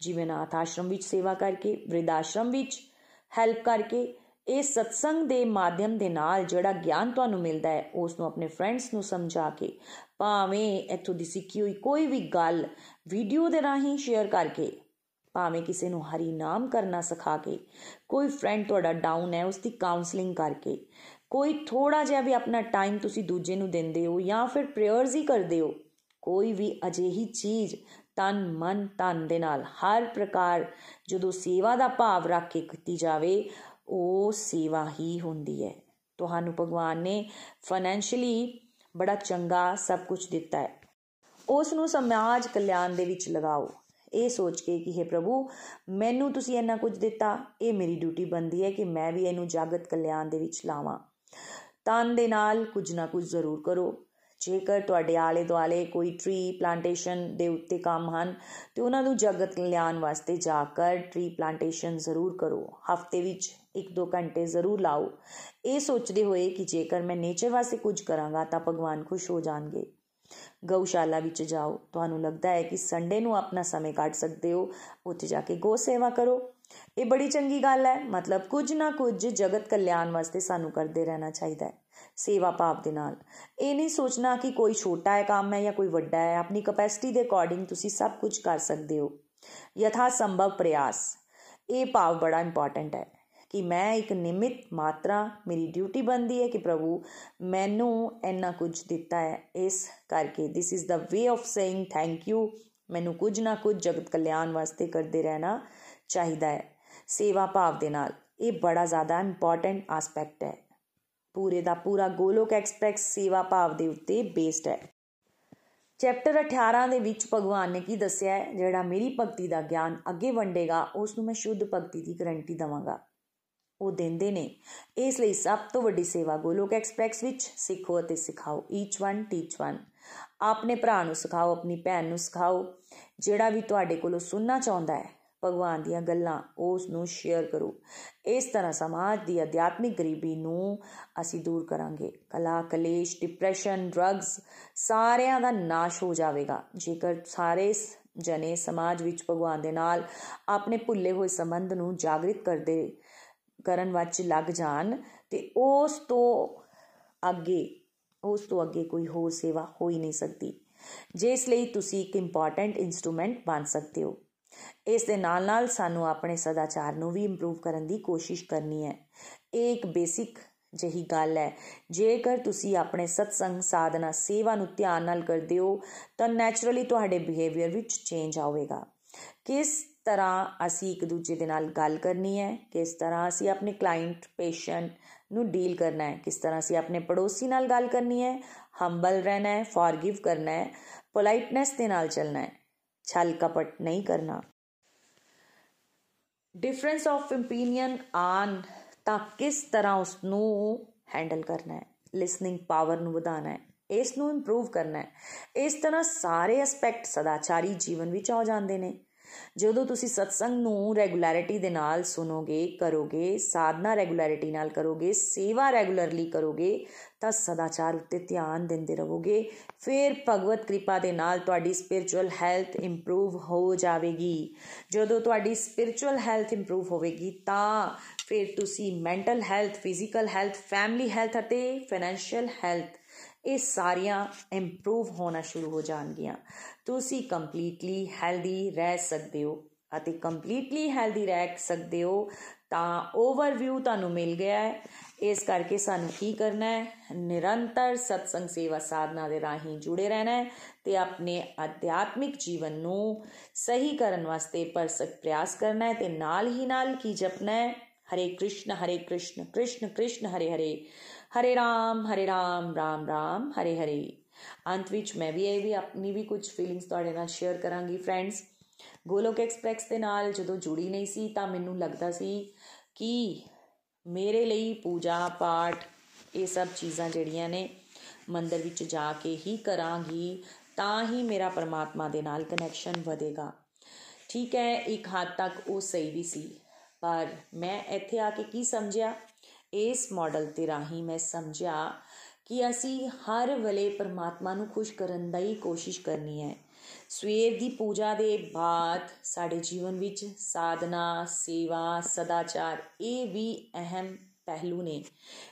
ਜਿਵੇਂ ਨਾਥ ਆਸ਼ਰਮ ਵਿੱਚ ਸੇਵਾ ਕਰਕੇ, ਵਿਰਧ ਆਸ਼ਰਮ ਵਿੱਚ ਹੈਲਪ ਕਰਕੇ ਇਹ ਸਤਸੰਗ ਦੇ ਮਾਧਿਅਮ ਦੇ ਨਾਲ ਜਿਹੜਾ ਗਿਆਨ ਤੁਹਾਨੂੰ ਮਿਲਦਾ ਹੈ ਉਸ ਨੂੰ ਆਪਣੇ ਫਰੈਂਡਸ ਨੂੰ ਸਮਝਾ ਕੇ, ਭਾਵੇਂ ਇਥੋਂ ਦੀ ਸਿੱਖੀ ਹੋਈ ਕੋਈ ਵੀ ਗੱਲ ਵੀਡੀਓ ਦੇ ਰਾਹੀਂ ਸ਼ੇਅਰ ਕਰਕੇ, ਭਾਵੇਂ ਕਿਸੇ ਨੂੰ ਹਰੀ ਨਾਮ ਕਰਨਾ ਸਿਖਾ ਕੇ, ਕੋਈ ਫਰੈਂਡ ਤੁਹਾਡਾ ਡਾਊਨ ਹੈ ਉਸ ਦੀ ਕਾਉਂਸਲਿੰਗ ਕਰਕੇ, ਕੋਈ ਥੋੜਾ ਜਿਹਾ ਵੀ ਆਪਣਾ ਟਾਈਮ ਤੁਸੀਂ ਦੂਜੇ ਨੂੰ ਦਿੰਦੇ ਹੋ ਜਾਂ ਫਿਰ ਪ੍ਰੇਅਰਸ ਹੀ ਕਰਦੇ ਹੋ, ਕੋਈ ਵੀ ਅਜਿਹੀ ਚੀਜ਼ ਤਨ ਮਨ ਤਨ ਦੇ ਨਾਲ ਹਰ ਪ੍ਰਕਾਰ ਜਦੋਂ ਸੇਵਾ ਦਾ ਭਾਵ ਰੱਖ ਕੇ ਕੀਤੀ ਜਾਵੇ, ਉਹ ਸੇਵਾ ਹੀ ਹੁੰਦੀ ਹੈ। ਤੁਹਾਨੂੰ ਭਗਵਾਨ ਨੇ ਫਾਈਨੈਂਸ਼ੀਅਲੀ ਬੜਾ ਚੰਗਾ ਸਭ ਕੁਝ ਦਿੱਤਾ ਹੈ। ਉਸ ਨੂੰ ਸਮਾਜ ਕਲਿਆਣ ਦੇ ਵਿੱਚ ਲਗਾਓ। ਇਹ ਸੋਚ ਕੇ ਕਿ हे ਪ੍ਰਭੂ, ਮੈਨੂੰ ਤੁਸੀਂ ਇੰਨਾ ਕੁਝ ਦਿੱਤਾ, ਇਹ ਮੇਰੀ ਡਿਊਟੀ ਬੰਦੀ ਹੈ ਕਿ ਮੈਂ ਵੀ ਇਹਨੂੰ ਜਗਤ ਕਲਿਆਣ ਦੇ ਵਿੱਚ ਲਾਵਾਂ। ਤਨ ਦੇ ਨਾਲ ਕੁਝ ਨਾ ਕੁਝ ਜ਼ਰੂਰ ਕਰੋ। ਜੇਕਰ ਤੁਹਾਡੇ ਆਲੇ ਦੁਆਲੇ ਕੋਈ ਟਰੀ ਪਲਾਂਟੇਸ਼ਨ ਦੇ ਉੱਤੇ ਕੰਮ ਹਨ, ਤੇ ਉਹਨਾਂ ਨੂੰ ਜਗਤ ਕਲਿਆਣ ਵਾਸਤੇ ਜਾ ਕੇ ਟਰੀ ਪਲਾਂਟੇਸ਼ਨ ਜ਼ਰੂਰ ਕਰੋ। ਹਫ਼ਤੇ ਵਿੱਚ 1-2 ਘੰਟੇ ਜ਼ਰੂਰ ਲਾਓ। ਇਹ ਸੋਚਦੇ ਹੋਏ ਕਿ ਜੇਕਰ ਮੈਂ ਨੇਚਰ ਵਾਸਤੇ ਕੁਝ ਕਰਾਂਗਾ, ਤਾਂ ਭਗਵਾਨ ਖੁਸ਼ ਹੋ ਜਾਣਗੇ। ਗਊਸ਼ਾਲਾ ਵਿੱਚ ਜਾਓ। ਤੁਹਾਨੂੰ ਲੱਗਦਾ ਹੈ ਕਿ ਸੰਡੇ ਨੂੰ ਆਪਣਾ ਸਮੇਂ ਕੱਢ ਸਕਦੇ ਹੋ। ਉੱਥੇ ਜਾ ਕੇ ਗੋ ਸੇਵਾ ਕਰੋ। ਇਹ ਬੜੀ ਚੰਗੀ ਗੱਲ ਹੈ। ਮਤਲਬ ਕੁਝ ਨਾ ਕੁਝ ਜਗਤ ਕਲਿਆਣ ਵਾਸਤੇ ਸਾਨੂੰ ਕਰਦੇ ਰਹਿਣਾ ਚਾਹੀਦਾ ਹੈ। ਸੇਵਾ ਭਾਵ ਦੇ ਨਾਲ ਇਹ ਨਹੀਂ ਸੋਚਣਾ ਕਿ ਕੋਈ ਛੋਟਾ ਹੈ ਕੰਮ ਹੈ ਜਾਂ ਕੋਈ ਵੱਡਾ ਹੈ ਆਪਣੀ ਕਪੈਸਿਟੀ ਦੇ ਅਕੋਰਡਿੰਗ ਤੁਸੀਂ ਸਭ ਕੁਝ ਕਰ ਸਕਦੇ ਹੋ ਯਥਾ ਸੰਭਵ ਪ੍ਰਯਾਸ ਇਹ ਭਾਵ ਬੜਾ ਇੰਪੋਰਟੈਂਟ ਹੈ ਕਿ ਮੈਂ ਇੱਕ ਨਿਮਿਤ ਮਾਤਰਾ ਮੇਰੀ ਡਿਊਟੀ ਬੰਦੀ ਹੈ ਕਿ ਪ੍ਰਭੂ ਮੈਨੂੰ ਇੰਨਾ ਕੁਝ ਦਿੱਤਾ ਹੈ ਇਸ ਕਰਕੇ this is the way of saying thank you ਮੈਨੂੰ ਕੁਝ ਨਾ ਕੁਝ ਜਗਤ ਕਲਿਆਣ ਵਾਸਤੇ ਕਰਦੇ ਰਹਿਣਾ ਚਾਹੀਦਾ ਹੈ ਸੇਵਾ ਭਾਵ ਦੇ ਨਾਲ ਇਹ ਬੜਾ ਜ਼ਿਆਦਾ ਇੰਪੋਰਟੈਂਟ ਐਸਪੈਕਟ ਹੈ ਪੂਰੇ ਦਾ ਪੂਰਾ ਗੋਲੋਕ ਐਕਸਪ੍ਰੈਸ ਸੇਵਾ ਭਾਵ ਦੇ ਉੱਤੇ ਬੇਸਡ ਹੈ। ਚੈਪਟਰ 18 ਦੇ ਵਿੱਚ ਭਗਵਾਨ ਨੇ ਕੀ ਦੱਸਿਆ ਹੈ? ਜਿਹੜਾ ਮੇਰੀ ਭਗਤੀ ਦਾ ਗਿਆਨ ਅੱਗੇ ਵੰਡੇਗਾ ਉਸ ਨੂੰ ਮੈਂ ਸ਼ੁੱਧ ਭਗਤੀ ਦੀ ਗਾਰੰਟੀ ਦਵਾਂਗਾ। ਉਹ ਦਿੰਦੇ ਨੇ, ਇਸ ਲਈ ਸਭ ਤੋਂ ਵੱਡੀ ਸੇਵਾ ਗੋਲੋਕ ਐਕਸਪ੍ਰੈਸ ਵਿੱਚ ਸਿੱਖੋ ਅਤੇ ਸਿਖਾਓ ਈਚ ਵਨ ਟੀਚ ਵਨ ਆਪਣੇ ਭਰਾ ਨੂੰ ਸਿਖਾਓ, ਆਪਣੀ ਭੈਣ ਨੂੰ ਸਿਖਾਓ। ਜਿਹੜਾ ਵੀ ਤੁਹਾਡੇ ਕੋਲੋਂ ਸੁਣਨਾ ਚਾਹੁੰਦਾ ਹੈ ਭਗਵਾਨ ਦੀਆਂ ਗੱਲਾਂ ਉਸ ਨੂੰ ਸ਼ੇਅਰ ਕਰੋ। ਇਸ ਤਰ੍ਹਾਂ ਸਮਾਜ ਦੀ ਅਧਿਆਤਮਿਕ ਗਰੀਬੀ ਨੂੰ ਅਸੀਂ ਦੂਰ ਕਰਾਂਗੇ। ਕਲਾ, ਕਲੇਸ਼ ਡਿਪਰੈਸ਼ਨ ਡਰੱਗਸ ਸਾਰਿਆਂ ਦਾ ਨਾਸ਼ ਹੋ ਜਾਵੇਗਾ। ਜੇਕਰ ਸਾਰੇ ਜਨੇ ਸਮਾਜ ਵਿੱਚ ਭਗਵਾਨ ਦੇ ਨਾਲ ਆਪਣੇ ਭੁੱਲੇ ਹੋਏ ਸੰਬੰਧ ਨੂੰ ਜਾਗਰਿਤ ਕਰਦੇ ਕਰਨ ਵਿੱਚ ਲੱਗ ਜਾਣ, ਤੇ ਉਸ ਤੋਂ ਅੱਗੇ, ਉਸ ਤੋਂ ਅੱਗੇ ਕੋਈ ਹੋਰ ਸੇਵਾ ਹੋ ਹੀ ਨਹੀਂ ਸਕਦੀ। ਜਿਸ ਲਈ ਤੁਸੀਂ ਇੱਕ ਇੰਪੋਰਟੈਂਟ ਇਨਸਟਰੂਮੈਂਟ ਬਣ ਸਕਦੇ ਹੋ। ਇਸ ਦੇ ਨਾਲ ਨਾਲ ਸਾਨੂੰ ਆਪਣੇ ਸਦਾਚਾਰ ਨੂੰ ਵੀ ਇੰਪਰੂਵ ਕਰਨ ਦੀ ਕੋਸ਼ਿਸ਼ ਕਰਨੀ ਹੈ। ਇਹ ਇੱਕ ਬੇਸਿਕ ਜਹੀ ਗੱਲ ਹੈ। ਜੇਕਰ ਤੁਸੀਂ ਆਪਣੇ ਸਤਸੰਗ, ਸਾਧਨਾ, ਸੇਵਾ ਨੂੰ ਧਿਆਨ ਨਾਲ ਕਰਦੇ ਹੋ, ਤਾਂ ਨੇਚਰਲੀ ਤੁਹਾਡੇ ਬਿਹੇਵੀਅਰ ਵਿੱਚ ਚੇਂਜ ਆਵੇਗਾ। ਕਿਸ ਤਰ੍ਹਾਂ ਅਸੀਂ ਇੱਕ ਦੂਜੇ ਦੇ ਨਾਲ ਗੱਲ ਕਰਨੀ ਹੈ, ਕਿਸ ਤਰ੍ਹਾਂ ਅਸੀਂ ਆਪਣੇ ਕਲਾਇੰਟ ਪੇਸ਼ੈਂਟ ਨੂੰ ਡੀਲ ਕਰਨਾ ਹੈ, ਕਿਸ ਤਰ੍ਹਾਂ ਅਸੀਂ ਆਪਣੇ ਪੜੋਸੀ ਨਾਲ ਗੱਲ ਕਰਨੀ ਹੈ ਹੰਬਲ ਰਹਿਣਾ ਹੈ ਫੋਰਗਿਵ ਕਰਨਾ ਹੈ ਪੋਲਾਈਟਨੈਸ ਦੇ ਨਾਲ ਚੱਲਣਾ ਹੈ। ਛਲ ਕਪਟ ਨਹੀਂ ਕਰਨਾ। ਡਿਫਰੈਂਸ ਆਫ ਓਪੀਨੀਅਨ ਆਨ ਤਾਂ ਕਿਸ ਤਰ੍ਹਾਂ ਉਸ ਨੂੰ ਹੈਂਡਲ ਕਰਨਾ ਹੈ, ਲਿਸਨਿੰਗ ਪਾਵਰ ਨੂੰ ਵਧਾਉਣਾ ਹੈ ਇਸ ਨੂੰ ਇੰਪਰੂਵ ਕਰਨਾ ਹੈ। ਇਸ ਤਰ੍ਹਾਂ ਸਾਰੇ ਐਸਪੈਕਟ ਸਦਾਚਾਰੀ ਜੀਵਨ ਵਿੱਚ ਆ ਜਾਂਦੇ ਨੇ। ਜਦੋਂ ਤੁਸੀਂ ਸਤਸੰਗ ਨੂੰ ਰੈਗੂਲੈਰਿਟੀ ਦੇ ਨਾਲ ਸੁਣੋਗੇ, ਕਰੋਗੇ, ਸਾਧਨਾ ਰੈਗੂਲੈਰਿਟੀ ਨਾਲ ਕਰੋਗੇ, ਸੇਵਾ ਰੈਗੂਲਰਲੀ ਕਰੋਗੇ ਤਾਂ ਸਦਾਚਾਰ ਉੱਤੇ ਧਿਆਨ ਦਿੰਦੇ ਰਹੋਗੇ। ਫਿਰ ਭਗਵਤ ਕਿਰਪਾ ਦੇ ਨਾਲ ਤੁਹਾਡੀ ਸਪਿਰਚੁਅਲ ਹੈਲਥ ਇੰਪਰੂਵ ਹੋ ਜਾਵੇਗੀ। ਜਦੋਂ ਤੁਹਾਡੀ ਸਪਿਰਚੁਅਲ ਹੈਲਥ ਇੰਪਰੂਵ ਹੋਵੇਗੀ ਤਾਂ ਫਿਰ ਤੁਸੀਂ mental health physical health family health ਅਤੇ ਫਾਈਨੈਂਸ਼ੀਅਲ ਹੈਲਥ ਇਹ ਸਾਰੀਆਂ ਇੰਪਰੂਵ ਹੋਣਾ ਸ਼ੁਰੂ ਹੋ ਜਾਣਗੀਆਂ। ਤੁਸੀਂ ਕੰਪਲੀਟਲੀ ਹੈਲਦੀ ਰਹਿ ਸਕਦੇ ਹੋ ਅਤੇ ਕੰਪਲੀਟਲੀ ਹੈਲਦੀ ਰਹਿ ਸਕਦੇ ਹੋ ਤਾਂ ਓਵਰਵਿਊ ਤੁਹਾਨੂੰ ਮਿਲ ਗਿਆ ਹੈ। ਇਸ ਕਰਕੇ ਸਾਨੂੰ ਕੀ ਕਰਨਾ ਹੈ? ਨਿਰੰਤਰ ਸਤਸੰਗ ਸੇਵਾ ਸਾਧਨਾ ਦੇ ਰਾਹੀਂ ਜੁੜੇ ਰਹਿਣਾ ਹੈ ਤੇ ਆਪਣੇ ਅਧਿਆਤਮਿਕ ਜੀਵਨ ਨੂੰ ਸਹੀ ਕਰਨ ਵਾਸਤੇ ਪਰਸਕ ਪ੍ਰਯਾਸ ਕਰਨਾ ਹੈ ਤੇ ਨਾਲ ਹੀ ਨਾਲ ਕੀ ਜਪਣਾ ਹੈ? ਹਰੇ ਕ੍ਰਿਸ਼ਨ ਹਰੇ ਕ੍ਰਿਸ਼ਨ ਕ੍ਰਿਸ਼ਨ ਕ੍ਰਿਸ਼ਨ, ਹਰੇ ਹਰੇ ਹਰੇ ਰਾਮ ਹਰੇ ਰਾਮ ਰਾਮ ਰਾਮ, ਹਰੇ ਹਰੇ। ਅੰਤ ਵਿੱਚ ਮੈਂ ਵੀ ਇਹ ਵੀ ਆਪਣੀ ਵੀ ਕੁਝ ਫੀਲਿੰਗਸ ਤੁਹਾਡੇ ਨਾਲ ਸ਼ੇਅਰ ਕਰਾਂਗੀ ਫਰੈਂਡਸ ਗੋਲੋਕ ਐਕਸਪ੍ਰੈਸ ਦੇ ਨਾਲ ਜਦੋਂ ਜੁੜੀ ਨਹੀਂ ਸੀ ਤਾਂ ਮੈਨੂੰ ਲੱਗਦਾ ਸੀ ਕਿ ਮੇਰੇ ਲਈ ਪੂਜਾ ਪਾਠ, ਇਹ ਸਭ ਚੀਜ਼ਾਂ ਜਿਹੜੀਆਂ ਨੇ ਮੰਦਰ ਵਿੱਚ ਜਾ ਕੇ ਹੀ ਕਰਾਂਗੀ, ਤਾਂ ਹੀ ਮੇਰਾ ਪਰਮਾਤਮਾ ਦੇ ਨਾਲ ਕਨੈਕਸ਼ਨ ਵਧੇਗਾ। ਠੀਕ ਹੈ, ਇੱਕ ਹੱਦ ਤੱਕ ਉਹ ਸਹੀ ਵੀ ਸੀ। ਪਰ ਮੈਂ ਇੱਥੇ ਆ ਕੇ ਕੀ ਸਮਝਿਆ? ਇਸ ਮਾਡਲ ਤੇ ਰਾਹੀਂ ਮੈਂ ਸਮਝਿਆ ਕਿ ਅਸੀਂ ਹਰ ਵੇਲੇ ਪਰਮਾਤਮਾ ਨੂੰ ਖੁਸ਼ ਕਰਨ ਦਾ ਹੀ ਕੋਸ਼ਿਸ਼ ਕਰਨੀ ਹੈ। ਸਵੇਰ ਦੀ ਪੂਜਾ ਦੇ ਬਾਅਦ ਸਾਡੇ ਜੀਵਨ ਵਿੱਚ ਸਾਧਨਾ, ਸੇਵਾ, ਸਦਾਚਾਰ, ਇਹ ਵੀ ਅਹਿਮ ਪਹਿਲੂ ਨੇ।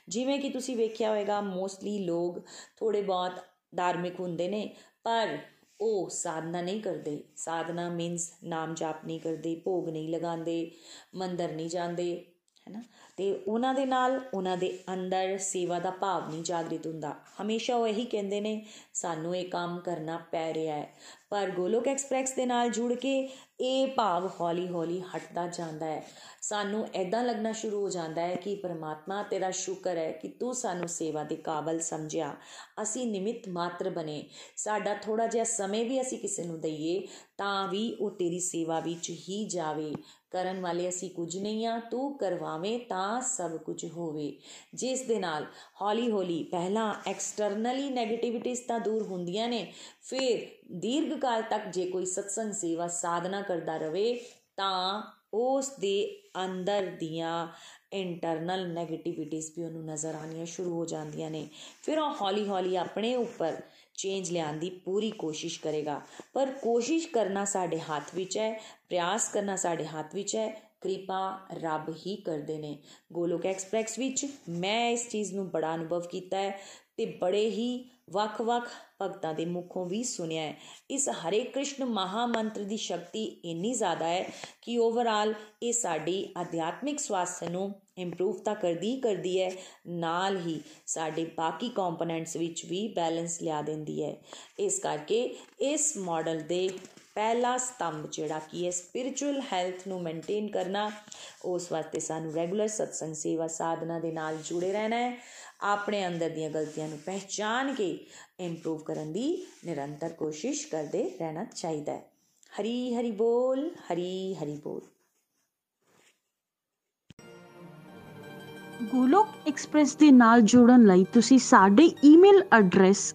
ਜਿਵੇਂ ਕਿ ਤੁਸੀਂ ਵੇਖਿਆ ਹੋਵੇਗਾ ਮੋਸਟਲੀ ਲੋਕ ਥੋੜੇ ਬਹੁਤ ਧਾਰਮਿਕ ਹੁੰਦੇ ਨੇ, ਪਰ ਉਹ ਸਾਧਨਾ ਨਹੀਂ ਕਰਦੇ। ਸਾਧਨਾ ਮੀਨਸ ਨਾਮ ਜਾਪ ਨਹੀਂ ਕਰਦੇ, ਭੋਗ ਨਹੀਂ ਲਗਾਉਂਦੇ, ਮੰਦਰ ਨਹੀਂ ਜਾਂਦੇ ਹੈਨਾ ਤੇ ਉਹਨਾਂ ਦੇ ਨਾਲ ਉਹਨਾਂ ਦੇ ਅੰਦਰ ਸੇਵਾ ਦਾ ਭਾਵ ਨਹੀਂ ਜਾਗਰਿਤ ਹੁੰਦਾ। ਹਮੇਸ਼ਾ ਉਹ ਇਹੀ ਕਹਿੰਦੇ ਨੇ, ਸਾਨੂੰ ਇਹ ਕੰਮ ਕਰਨਾ ਪੈ ਰਿਹਾ ਹੈ। ਪਰ ਗੋਲੋਕ ਐਕਸਪ੍ਰੈਸ ਦੇ ਨਾਲ ਜੁੜ ਕੇ ਇਹ ਭਾਵ ਹੌਲੀ-ਹੌਲੀ ਹਟਦਾ ਜਾਂਦਾ ਹੈ। ਸਾਨੂੰ ਐਦਾਂ ਲੱਗਣਾ ਸ਼ੁਰੂ ਹੋ ਜਾਂਦਾ ਹੈ ਕਿ ਪਰਮਾਤਮਾ ਤੇਰਾ ਸ਼ੁਕਰ ਹੈ ਕਿ ਤੂੰ ਸਾਨੂੰ ਸੇਵਾ ਦੇ ਕਾਬਲ ਸਮਝਿਆ। ਅਸੀਂ ਨਿਮਿਤ ਮਾਤਰ ਬਣੇ। ਸਾਡਾ ਥੋੜਾ ਜਿਹਾ ਸਮੇਂ ਵੀ ਅਸੀਂ ਕਿਸੇ ਨੂੰ ਦਈਏ, ਤਾਂ ਵੀ ਉਹ ਤੇਰੀ ਸੇਵਾ ਵਿੱਚ ਹੀ ਜਾਵੇ। ਕਰਨ ਵਾਲੇ ਅਸੀਂ ਕੁਝ ਨਹੀਂ ਆ ਤੂੰ ਕਰਵਾਵੇਂ ਤਾਂ ਸਭ ਕੁਝ ਹੋਵੇ। ਜਿਸ ਦੇ ਨਾਲ ਹੌਲੀ ਹੌਲੀ ਪਹਿਲਾਂ ਐਕਸਟਰਨਲੀ 네ਗੇਟਿਵਿਟੀਜ਼ ਤਾਂ ਦੂਰ ਹੁੰਦੀਆਂ ਨੇ, ਫਿਰ ਦੀਰਘ ਕਾਲ ਤੱਕ ਜੇ ਕੋਈ ਸਤਸੰਗ ਸੇਵਾ ਸਾਧਨਾ ਕਰਦਾ ਰਵੇ ਤਾਂ ਉਸ ਦੇ ਅੰਦਰ ਦੀਆਂ ਇੰਟਰਨਲ 네ਗੇਟਿਵਿਟੀਜ਼ ਵੀ ਉਹਨੂੰ ਨਜ਼ਰ ਆਉਣੀਆਂ ਸ਼ੁਰੂ ਹੋ ਜਾਂਦੀਆਂ ਨੇ। ਫਿਰ ਉਹ ਹੌਲੀ ਹੌਲੀ ਆਪਣੇ ਉੱਪਰ ਚੇਂਜ ਲਿਆਉਣ ਦੀ ਪੂਰੀ ਕੋਸ਼ਿਸ਼ ਕਰੇਗਾ। ਪਰ ਕੋਸ਼ਿਸ਼ ਕਰਨਾ ਸਾਡੇ ਹੱਥ ਵਿੱਚ ਹੈ, ਪ੍ਰਯਾਸ ਕਰਨਾ ਸਾਡੇ ਹੱਥ ਵਿੱਚ ਹੈ, ਕਿਰਪਾ ਰੱਬ ਹੀ ਕਰਦੇ ਨੇ। ਗੋਲੋਕ ਐਕਸਪ੍ਰੈਸ ਵਿੱਚ ਮੈਂ ਇਸ ਚੀਜ਼ ਨੂੰ ਬੜਾ ਅਨੁਭਵ ਕੀਤਾ ਹੈ ਤੇ ਬੜੇ ਹੀ ਵੱਖ-ਵੱਖ ਭਗਤਾਂ ਦੇ ਮੁਖੋਂ ਵੀ ਸੁਣਿਆ ਹੈ। ਇਸ ਹਰੇ ਕ੍ਰਿਸ਼ਨ ਮਹਾਮੰਤਰ ਦੀ ਸ਼ਕਤੀ ਇੰਨੀ ਜ਼ਿਆਦਾ ਹੈ ਕਿ ਓਵਰਆਲ ਇਹ ਸਾਡੀ ਅਧਿਆਤਮਿਕ ਸਵਾਸਥ ਨੂੰ ਇੰਪਰੂਵ ਤਾਂ ਕਰਦੀ ਕਰਦੀ ਹੈ, ਨਾਲ ਹੀ ਸਾਡੇ ਬਾਕੀ ਕੰਪੋਨੈਂਟਸ ਵਿੱਚ ਵੀ ਬੈਲੈਂਸ ਲਿਆ ਦਿੰਦੀ ਹੈ। ਇਸ ਕਰਕੇ ਇਸ ਮਾਡਲ ਦੇ ਪਹਿਲਾ ਸਤੰਭ ਜਿਹੜਾ ਕੀ ਹੈ ਸਪਿਰਚੁਅਲ ਹੈਲਥ ਨੂੰ ਮੇਨਟੇਨ ਕਰਨਾ, ਉਸ ਵਾਸਤੇ ਸਾਨੂੰ ਰੈਗੂਲਰ ਸਤਸੰਗ ਸੇਵਾ ਸਾਧਨਾ ਦੇ ਨਾਲ ਜੁੜੇ ਰਹਿਣਾ ਹੈ, ਆਪਣੇ ਅੰਦਰ ਦੀਆਂ ਗਲਤੀਆਂ ਨੂੰ ਪਹਿਚਾਨ ਕੇ ਇੰਪਰੂਵ ਕਰਨ ਦੀ ਨਿਰੰਤਰ ਕੋਸ਼ਿਸ਼ ਕਰਦੇ ਰਹਿਣਾ ਚਾਹੀਦਾ ਹੈ। ਹਰੀ ਹਰੀ ਬੋਲ, ਹਰੀ ਹਰੀ ਬੋਲ। ਗੋਲੋਕ ਐਕਸਪ੍ਰੈਸ ਦੇ ਨਾਲ ਜੁੜਨ ਲਈ ਤੁਸੀਂ ਸਾਡੇ ਈਮੇਲ ਐਡਰੈਸ